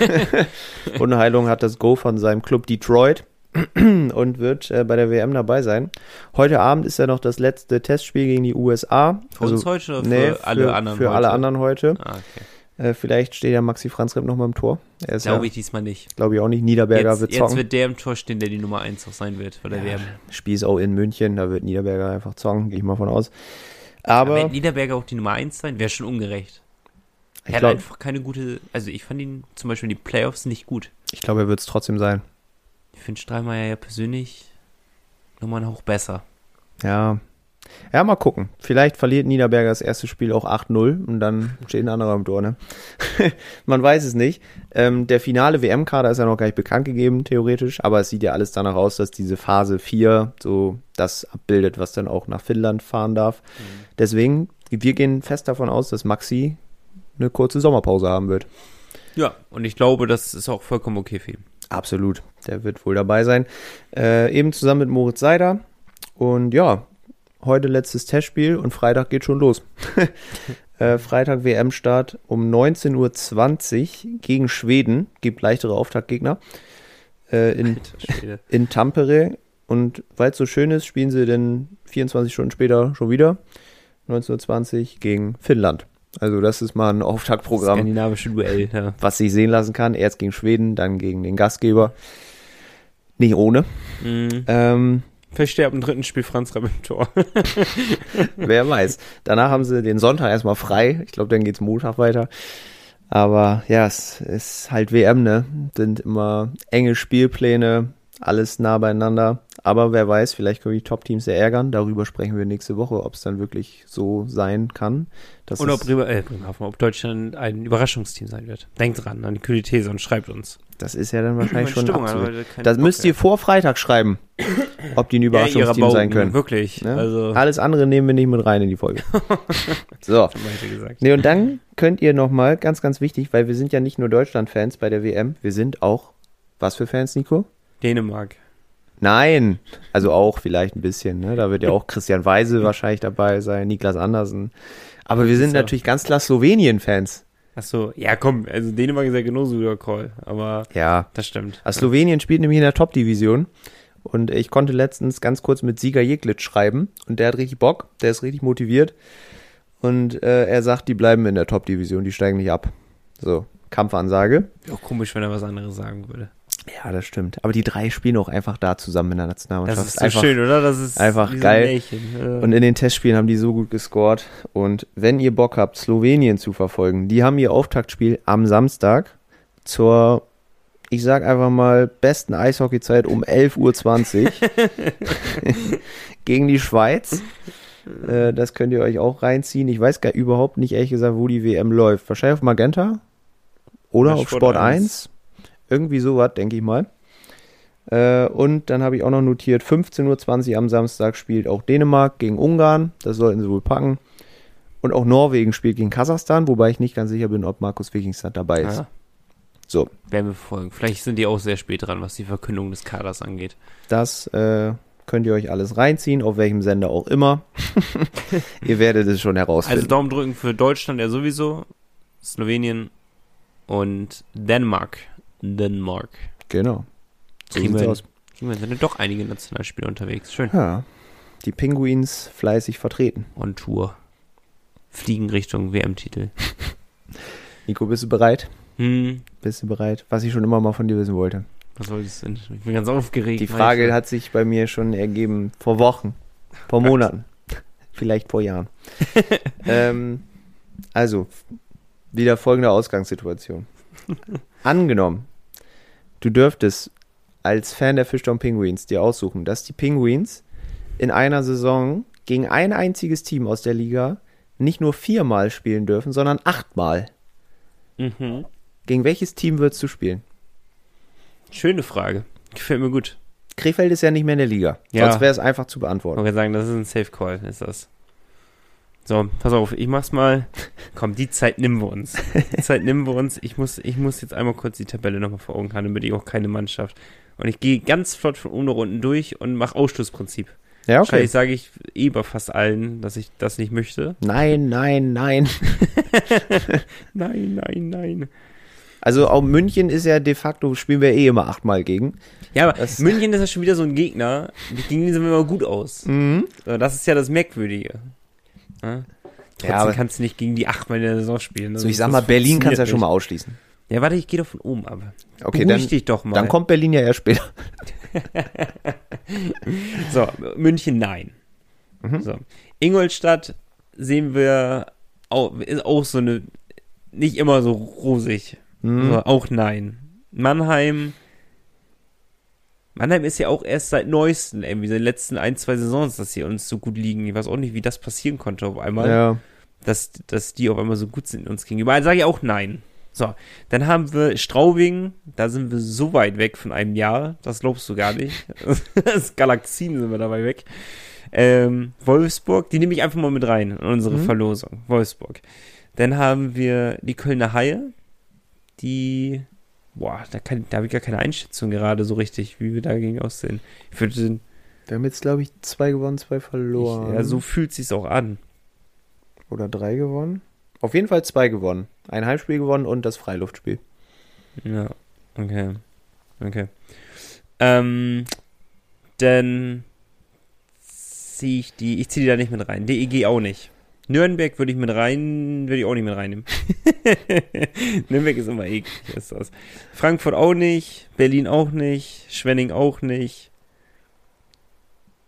Speaker 2: Wunderheilung hat das Go von seinem Club Detroit und wird äh, bei der WM dabei sein. Heute Abend ist ja noch das letzte Testspiel gegen die USA.
Speaker 1: Für uns heute oder für
Speaker 2: nee,
Speaker 1: alle
Speaker 2: für,
Speaker 1: anderen
Speaker 2: Für
Speaker 1: heute?
Speaker 2: alle anderen heute.
Speaker 1: Ah, okay.
Speaker 2: Äh, vielleicht steht ja Maxi Franz Repp noch mal im Tor.
Speaker 1: Glaube
Speaker 2: ja,
Speaker 1: ich diesmal nicht.
Speaker 2: glaube ich auch nicht. Niederberger
Speaker 1: Jetzt,
Speaker 2: wird
Speaker 1: jetzt
Speaker 2: zocken.
Speaker 1: wird der im Tor stehen, der die Nummer 1 auch sein wird bei der WM.
Speaker 2: Spiel ist auch in München, da wird Niederberger einfach zocken, gehe ich mal von aus.
Speaker 1: Aber
Speaker 2: Aber
Speaker 1: wird Niederberger auch die Nummer 1 sein, wäre schon ungerecht. Er hat
Speaker 2: glaube,
Speaker 1: einfach keine gute, also ich fand ihn zum Beispiel in die Playoffs nicht gut.
Speaker 2: ich glaub, er wird es trotzdem sein.
Speaker 1: Ich finde Strahlmeier ja persönlich nochmal einen Hauch besser.
Speaker 2: Ja. Ja, mal gucken. Vielleicht verliert Niederberger das erste Spiel auch 8-0 und dann steht ein anderer im Tor, ne? Man weiß es nicht. Ähm, der finale WM-Kader ist ja noch gar nicht bekannt gegeben, theoretisch, aber es sieht ja alles danach aus, dass diese Phase 4 so das abbildet, was dann auch nach Finnland fahren darf. Deswegen, wir gehen fest davon aus, dass Maxi eine kurze Sommerpause haben wird.
Speaker 1: Ja, und ich glaube, das ist auch vollkommen okay für ihn.
Speaker 2: Absolut, der wird wohl dabei sein. Äh, eben zusammen mit Moritz Seider. Und ja, heute letztes Testspiel und Freitag geht schon los. äh, Freitag WM-Start um 19.20 Uhr gegen Schweden. Gibt leichtere Auftaktgegner. Äh, in, in Tampere. Und weil es so schön ist, spielen sie dann 24 Stunden später schon wieder. 1920 gegen Finnland. Also das ist mal ein Auftaktprogramm
Speaker 1: Skandinavische Duell, ja.
Speaker 2: was sich sehen lassen kann. Erst gegen Schweden, dann gegen den Gastgeber. Nicht ohne.
Speaker 1: Mhm.
Speaker 2: Ähm,
Speaker 1: Verstehe ab dem dritten Spiel Franz Rapp im Tor.
Speaker 2: wer weiß. Danach haben sie den Sonntag erstmal frei. Ich glaube, dann geht's Montag weiter. Aber ja, es ist halt WM, ne? Sind immer enge Spielpläne, alles nah beieinander. Aber wer weiß, vielleicht können die Top-Teams sehr ärgern. Darüber sprechen wir nächste Woche, ob es dann wirklich so sein kann. dass
Speaker 1: Und ob, Bremer, äh, Bremerhaven, ob Deutschland ein Überraschungsteam sein wird. Denkt dran an die kühle These und schreibt uns.
Speaker 2: das ist ja dann wahrscheinlich schon
Speaker 1: Stimmung,
Speaker 2: absolut. Das
Speaker 1: Bock
Speaker 2: müsst ihr vor Freitag schreiben, ob die ein
Speaker 1: Ja,
Speaker 2: Überraschungsteam sein
Speaker 1: Bauten,
Speaker 2: können.
Speaker 1: Wirklich.
Speaker 2: Ne?
Speaker 1: Also,
Speaker 2: Alles andere nehmen wir nicht mit rein in die Folge. so. Nee, und dann könnt ihr nochmal, ganz, ganz wichtig, weil wir sind ja nicht nur Deutschland-Fans bei der WM, wir sind auch, was für Fans, Nico?
Speaker 1: Dänemark.
Speaker 2: Nein, also auch vielleicht ein bisschen, ne? Da wird ja auch Christian Weise wahrscheinlich dabei sein, Niklas Andersen. Aber wir sind
Speaker 1: ja-
Speaker 2: natürlich ganz klar Slowenien-Fans.
Speaker 1: Achso, ja komm, also Dänemark ist ja genauso guter Call, aber
Speaker 2: Ja.
Speaker 1: das stimmt.
Speaker 2: Also Slowenien spielt nämlich in der Top-Division. Und ich konnte letztens ganz kurz mit Sieger Jeglic schreiben. Und der hat richtig Bock, der ist richtig motiviert. Und äh, er sagt, die bleiben in der Top-Division, die steigen nicht ab. So, Kampfansage.
Speaker 1: Auch komisch, wenn er was anderes sagen würde.
Speaker 2: Ja, das stimmt. Aber die drei spielen auch einfach da zusammen in der Nationalmannschaft.
Speaker 1: Das ist so
Speaker 2: einfach,
Speaker 1: schön, oder? Das ist
Speaker 2: einfach geil.
Speaker 1: Märchen.
Speaker 2: Und in den Testspielen haben die so gut gescored. Und wenn ihr Bock habt, Slowenien zu verfolgen, die haben ihr Auftaktspiel am Samstag zur, ich sag einfach mal, besten Eishockeyzeit um 11.20 Uhr gegen die Schweiz. Äh, das könnt ihr euch auch reinziehen. Ich weiß gar überhaupt nicht, ehrlich gesagt, wo die WM läuft. Wahrscheinlich auf Magenta oder
Speaker 1: Ja,
Speaker 2: auf
Speaker 1: Sport
Speaker 2: Sport
Speaker 1: 1.
Speaker 2: 1. Irgendwie sowas, denke ich mal. Äh, und dann habe ich auch noch notiert, 15.20 Uhr am Samstag spielt auch Dänemark gegen Ungarn. Das sollten sie wohl packen. Und auch Norwegen spielt gegen Kasachstan, wobei ich nicht ganz sicher bin, ob Markus Wikingstad dabei ist.
Speaker 1: Ja.
Speaker 2: So,
Speaker 1: Werden wir verfolgen. Vielleicht sind die auch sehr spät dran, was die Verkündung des Kaders angeht.
Speaker 2: das äh, könnt ihr euch alles reinziehen, auf welchem Sender auch immer. ihr werdet es schon herausfinden.
Speaker 1: Also Daumen drücken für Deutschland ja sowieso, Slowenien und Dänemark. Dänemark.
Speaker 2: genau. So
Speaker 1: Kriegen wir,
Speaker 2: aus.
Speaker 1: kriegen wir sind ja doch einige Nationalspieler unterwegs. Schön.
Speaker 2: Ja, die Pinguins fleißig vertreten.
Speaker 1: On Tour. Fliegen Richtung WM-Titel.
Speaker 2: Nico, bist du bereit?
Speaker 1: Hm,
Speaker 2: Bist du bereit? Was ich schon immer mal von dir wissen wollte.
Speaker 1: was soll das denn? Ich bin ganz aufgeregt.
Speaker 2: Die Frage hat sich bei mir schon ergeben vor Wochen, vor Monaten, vielleicht vor Jahren. ähm, also, wieder folgende Ausgangssituation. Angenommen, du dürftest als Fan der Fischtown Penguins dir aussuchen, dass die Penguins in einer Saison gegen ein einziges Team aus der Liga nicht nur viermal spielen dürfen, sondern achtmal.
Speaker 1: Mhm.
Speaker 2: Gegen welches Team würdest du spielen?
Speaker 1: Schöne Frage. Gefällt mir gut.
Speaker 2: Krefeld ist ja nicht mehr in der Liga.
Speaker 1: Ja.
Speaker 2: Sonst wäre es einfach zu
Speaker 1: Ich
Speaker 2: beantworten.
Speaker 1: wollte sagen, das ist ein Safe Call, ist das. So, pass auf, ich mach's mal. Komm, die Zeit nehmen wir uns. Die Zeit nehmen wir uns. Ich muss, ich muss jetzt einmal kurz die Tabelle nochmal vor Augen haben, damit ich auch keine Mannschaft. Und ich gehe ganz flott von oben nach unten durch und mache Ausschlussprinzip.
Speaker 2: Ja,
Speaker 1: Wahrscheinlich sage ich eh bei fast allen, dass ich das nicht möchte.
Speaker 2: Nein, nein, nein.
Speaker 1: Nein, nein, nein.
Speaker 2: Also auch München ist ja de facto, spielen wir eh immer achtmal gegen.
Speaker 1: Ja, aber
Speaker 2: Das-
Speaker 1: München ist ja schon wieder so ein Gegner. Gegen den sind wir immer gut aus.
Speaker 2: Mhm.
Speaker 1: Das ist ja das Merkwürdige. Ja? Trotzdem
Speaker 2: aber-
Speaker 1: kannst du nicht gegen die achtmal in der Saison spielen.
Speaker 2: So, ich sag mal, Berlin kannst du ja schon mal ausschließen.
Speaker 1: Ja, warte, ich gehe doch von oben ab.
Speaker 2: Okay,
Speaker 1: Beruhig
Speaker 2: dann,
Speaker 1: dich doch mal.
Speaker 2: dann kommt Berlin ja erst später.
Speaker 1: So, München nein.
Speaker 2: Mhm.
Speaker 1: So. Ingolstadt sehen wir auch, ist auch so eine, nicht immer so rosig.
Speaker 2: Mhm.
Speaker 1: So, auch nein. Mannheim, Mannheim ist ja auch erst seit neuesten, irgendwie, seit den letzten ein, zwei Saisons, dass sie uns so gut liegen. Ich weiß auch nicht, wie das passieren konnte auf einmal,
Speaker 2: Ja.
Speaker 1: dass, dass die auf einmal so gut sind uns gegenüber. Also sage ich auch nein. So, dann haben wir Straubing, da sind wir so weit weg von einem Jahr, das glaubst du gar nicht. das Galaxien sind wir dabei weg. Ähm, Wolfsburg, die nehme ich einfach mal mit rein in unsere
Speaker 2: Mhm.
Speaker 1: Verlosung. Wolfsburg. Dann haben wir die Kölner Haie, die, boah, da, kann, da habe ich gar keine Einschätzung gerade so richtig, wie wir dagegen aussehen. Ich würde,
Speaker 2: Wir haben jetzt, glaube ich, zwei gewonnen, zwei verloren.
Speaker 1: ich, ja, so fühlt sich's auch an.
Speaker 2: Oder drei gewonnen. Auf jeden Fall zwei gewonnen. Ein Heimspiel gewonnen und das Freiluftspiel.
Speaker 1: Ja, okay. Okay. Ähm, dann ziehe ich die, ich ziehe die da nicht mit rein. DEG auch nicht. Nürnberg würde ich mit rein, würde ich auch nicht mit reinnehmen. Nürnberg ist immer eklig, ist das. Frankfurt auch nicht, Berlin auch nicht, Schwenning auch nicht.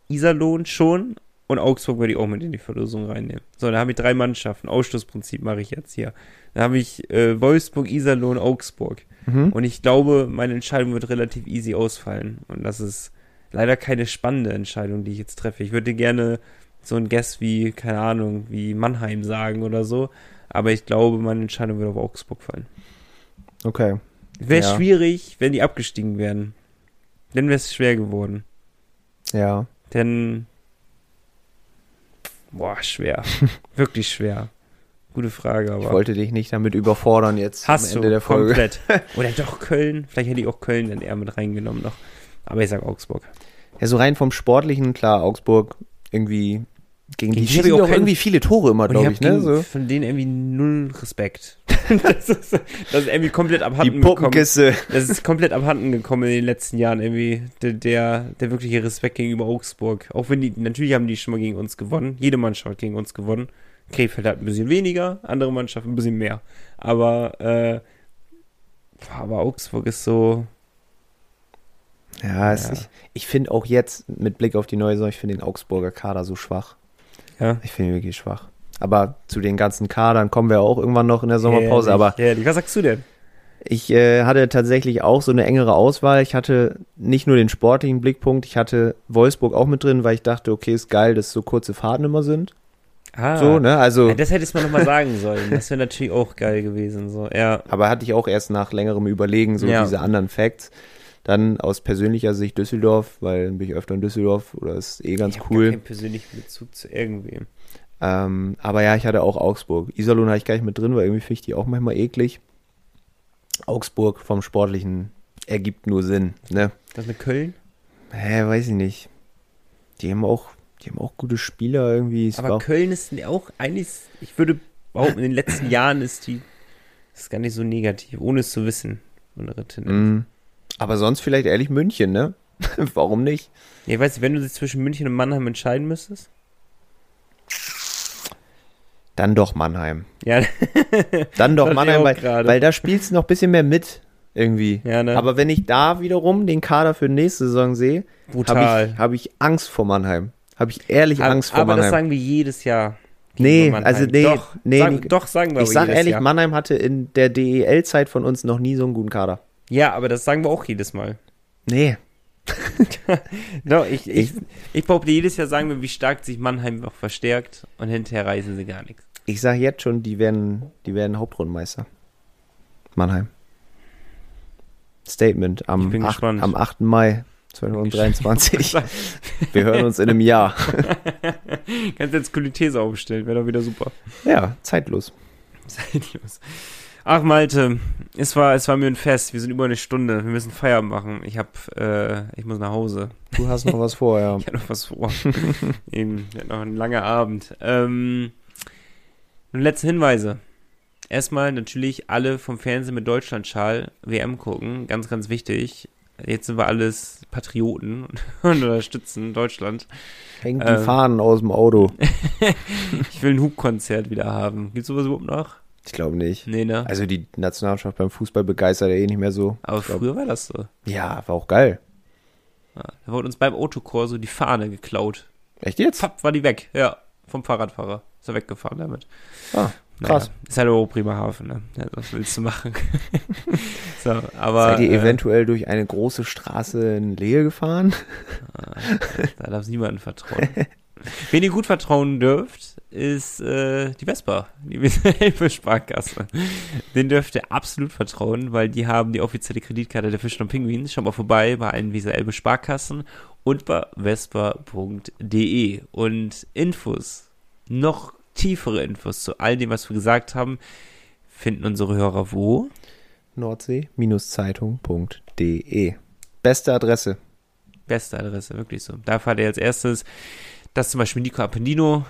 Speaker 1: Iserlohn schon und Augsburg würde ich auch mit in die Verlosung reinnehmen. So, da habe ich drei Mannschaften. Ausschlussprinzip mache ich jetzt hier. Da habe ich äh, Wolfsburg, Iserlohn, Augsburg.
Speaker 2: Mhm.
Speaker 1: Und ich glaube, meine Entscheidung wird relativ easy ausfallen. Und das ist leider keine spannende Entscheidung, die ich jetzt treffe. Ich würde gerne so ein Guess wie, keine Ahnung, wie Mannheim sagen oder so. Aber ich glaube, meine Entscheidung wird auf Augsburg fallen.
Speaker 2: Okay.
Speaker 1: Wäre
Speaker 2: Ja.
Speaker 1: schwierig, wenn die abgestiegen wären. Dann wäre es schwer geworden.
Speaker 2: Ja.
Speaker 1: Denn, boah, schwer. Wirklich schwer. Gute Frage, aber.
Speaker 2: Ich wollte dich nicht damit überfordern jetzt
Speaker 1: Hast
Speaker 2: am Ende
Speaker 1: du,
Speaker 2: der Folge.
Speaker 1: komplett. Oder doch Köln. Vielleicht hätte ich auch Köln dann eher mit reingenommen noch. Aber ich sag Augsburg.
Speaker 2: Ja, so rein vom Sportlichen, klar, Augsburg irgendwie gegen die
Speaker 1: Gegen die
Speaker 2: schießen die
Speaker 1: auch
Speaker 2: irgendwie viele Tore immer, glaube
Speaker 1: ich
Speaker 2: ich, ne? So.
Speaker 1: von denen irgendwie null Respekt. das, ist, das ist irgendwie komplett
Speaker 2: Die
Speaker 1: abhanden gekommen.
Speaker 2: Puppenkiste.
Speaker 1: Das ist komplett abhanden gekommen in den letzten Jahren irgendwie. Der, der, der wirkliche Respekt gegenüber Augsburg. Auch wenn die, natürlich haben die schon mal gegen uns gewonnen. Jede Mannschaft hat gegen uns gewonnen. Krefeld hat ein bisschen weniger, andere Mannschaften ein bisschen mehr. Aber, äh, aber Augsburg ist so,
Speaker 2: Ja,
Speaker 1: Ja.
Speaker 2: Ich, ich finde auch jetzt mit Blick auf die neue Saison, ich finde den Augsburger Kader so schwach.
Speaker 1: Ja.
Speaker 2: Ich finde ihn wirklich schwach. Aber zu den ganzen Kadern kommen wir auch irgendwann noch in der Sommerpause.
Speaker 1: Herrlich,
Speaker 2: Aber
Speaker 1: herrlich. Was sagst du denn?
Speaker 2: ich äh, hatte tatsächlich auch so eine engere Auswahl. Ich hatte nicht nur den sportlichen Blickpunkt, ich hatte Wolfsburg auch mit drin, weil ich dachte, okay, ist geil, dass so kurze Fahrten immer sind.
Speaker 1: Ah,
Speaker 2: So, ne? Also,
Speaker 1: Ja, das hättest du mir nochmal sagen sollen. Das wäre natürlich auch geil gewesen. So, ja.
Speaker 2: aber hatte ich auch erst nach längerem Überlegen so
Speaker 1: Ja.
Speaker 2: diese anderen Facts. Dann aus persönlicher Sicht Düsseldorf, weil dann bin ich öfter in Düsseldorf oder ist eh ganz
Speaker 1: ich
Speaker 2: cool.
Speaker 1: Gar keinen persönlichen Bezug zu irgendwem.
Speaker 2: Ähm, aber ja, ich hatte auch Augsburg. Iserlohn hatte ich gar nicht mit drin, weil irgendwie finde ich die auch manchmal eklig. Augsburg vom Sportlichen ergibt nur Sinn, ne?
Speaker 1: Das mit Köln?
Speaker 2: Hä, weiß ich nicht. Die haben auch, die haben auch gute Spieler irgendwie. Es
Speaker 1: Aber Köln ist auch eigentlich, ich würde behaupten, in den letzten Jahren ist die, ist gar nicht so negativ, ohne es zu wissen. Unsere Tendenz.
Speaker 2: Mm. Aber sonst vielleicht ehrlich München, ne? Warum nicht?
Speaker 1: Ja, ich weiß nicht, wenn du dich zwischen München und Mannheim entscheiden müsstest?
Speaker 2: Dann doch Mannheim.
Speaker 1: Ja,
Speaker 2: Dann doch Mannheim, weil, weil da spielst du noch ein bisschen mehr mit. Irgendwie.
Speaker 1: ja ne?
Speaker 2: Aber wenn ich da wiederum den Kader für nächste Saison sehe, habe
Speaker 1: brutal.
Speaker 2: ich, hab ich Angst vor Mannheim. Habe ich ehrlich
Speaker 1: aber,
Speaker 2: Angst vor
Speaker 1: aber das
Speaker 2: Mannheim.
Speaker 1: sagen wir jedes Jahr.
Speaker 2: Nee, also nee,
Speaker 1: doch,
Speaker 2: nee,
Speaker 1: sagen,
Speaker 2: Nico.
Speaker 1: doch sagen wir
Speaker 2: Ich
Speaker 1: aber
Speaker 2: sag
Speaker 1: jedes
Speaker 2: ehrlich,
Speaker 1: Jahr.
Speaker 2: Mannheim hatte in der DEL-Zeit von uns noch nie so einen guten Kader.
Speaker 1: Ja, aber das sagen wir auch jedes Mal.
Speaker 2: Nee.
Speaker 1: Doch, ich, ich,
Speaker 2: Ich-
Speaker 1: ich behaupte, jedes Jahr sagen wir, wie stark sich Mannheim noch verstärkt und hinterher reißen sie gar nichts.
Speaker 2: Ich sag jetzt schon, die werden, die werden Hauptrundenmeister. Mannheim. Statement am,
Speaker 1: bin
Speaker 2: 8,
Speaker 1: gespannt.
Speaker 2: am 8. Mai 2023. Wir hören uns in einem Jahr.
Speaker 1: Kannst jetzt Kulithese aufstellen, wäre doch wieder super.
Speaker 2: Ja, zeitlos.
Speaker 1: Zeitlos. Ach Malte, es war, es war mir ein Fest. Wir sind über eine Stunde. Wir müssen Feierabend machen. Ich hab, äh, ich muss nach Hause.
Speaker 2: Du hast noch was vor, ja.
Speaker 1: Ich habe noch was vor. Eben, wir hatten noch ein langer Abend. Ähm, nun letzte Hinweise. Erstmal natürlich alle vom Fernsehen mit Deutschlandschal WM gucken. Ganz, ganz wichtig. Jetzt sind wir alles Patrioten und unterstützen Deutschland.
Speaker 2: Hängt die
Speaker 1: Ähm.
Speaker 2: Fahnen aus dem Auto.
Speaker 1: Ich will ein Hubkonzert wieder haben. Gibt's sowas überhaupt noch?
Speaker 2: Ich glaube nicht.
Speaker 1: Nee, ne?
Speaker 2: Also die Nationalmannschaft beim Fußball begeistert ja eh nicht mehr so.
Speaker 1: Aber
Speaker 2: Ich glaub-
Speaker 1: früher war das so.
Speaker 2: Ja, war auch geil.
Speaker 1: Ja, da wurde uns beim Autokor so die Fahne geklaut.
Speaker 2: Echt jetzt?
Speaker 1: Zapp, war die weg. Ja, vom Fahrradfahrer. Ist er weggefahren damit.
Speaker 2: Ah, krass.
Speaker 1: Naja, ist halt auch Bremerhaven, ne? Ja, was willst du machen? so, aber.
Speaker 2: Seid ihr
Speaker 1: äh,
Speaker 2: eventuell durch eine große Straße in Lehe gefahren?
Speaker 1: Da darf niemandem vertrauen. Wen ihr gut vertrauen dürft, ist äh, die Vespa, die Elbe Sparkasse. Den dürft ihr absolut vertrauen, weil die haben die offizielle Kreditkarte der Fisch und Pinguins. Schaut mal vorbei bei allen dieser Elbe Sparkassen und bei vespa.de. Und Infos, noch tiefere Infos zu all dem, was wir gesagt haben, finden unsere Hörer wo?
Speaker 2: Nordsee-zeitung.de Beste Adresse.
Speaker 1: Beste Adresse, wirklich so. Da erfahrt ihr als erstes, dass zum Beispiel Nico Appendino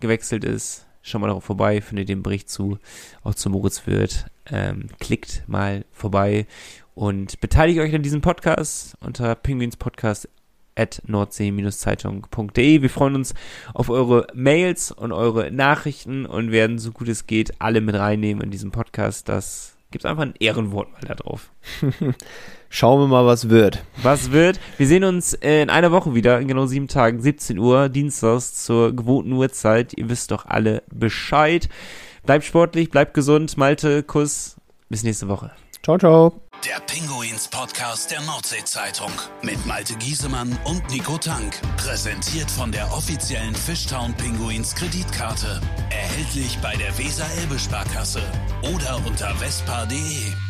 Speaker 1: gewechselt ist. Schaut mal darauf vorbei, findet den Bericht zu, auch zu Moritz Wirth. Ähm, klickt mal vorbei und beteiligt euch an diesem Podcast unter Penguinspodcast at nordsee-zeitung.de. Wir freuen uns auf eure Mails und eure Nachrichten und werden so gut es geht alle mit reinnehmen in diesen Podcast. Das gibt einfach ein Ehrenwort mal da drauf.
Speaker 2: Schauen wir mal, was wird.
Speaker 1: Was wird? Wir sehen uns äh, in einer Woche wieder, in genau sieben Tagen, 17 Uhr, dienstags zur gewohnten Uhrzeit. Ihr wisst doch alle Bescheid. Bleibt sportlich, bleibt gesund. Malte, Kuss. Bis nächste Woche.
Speaker 2: Ciao, ciao.
Speaker 3: Der Pinguins Podcast der Nordsee-Zeitung mit Malte Giesemann und Nico Tank. Präsentiert von der offiziellen Fishtown Pinguins Kreditkarte. Erhältlich bei der Weser-Elbe-Sparkasse oder unter vespa.de.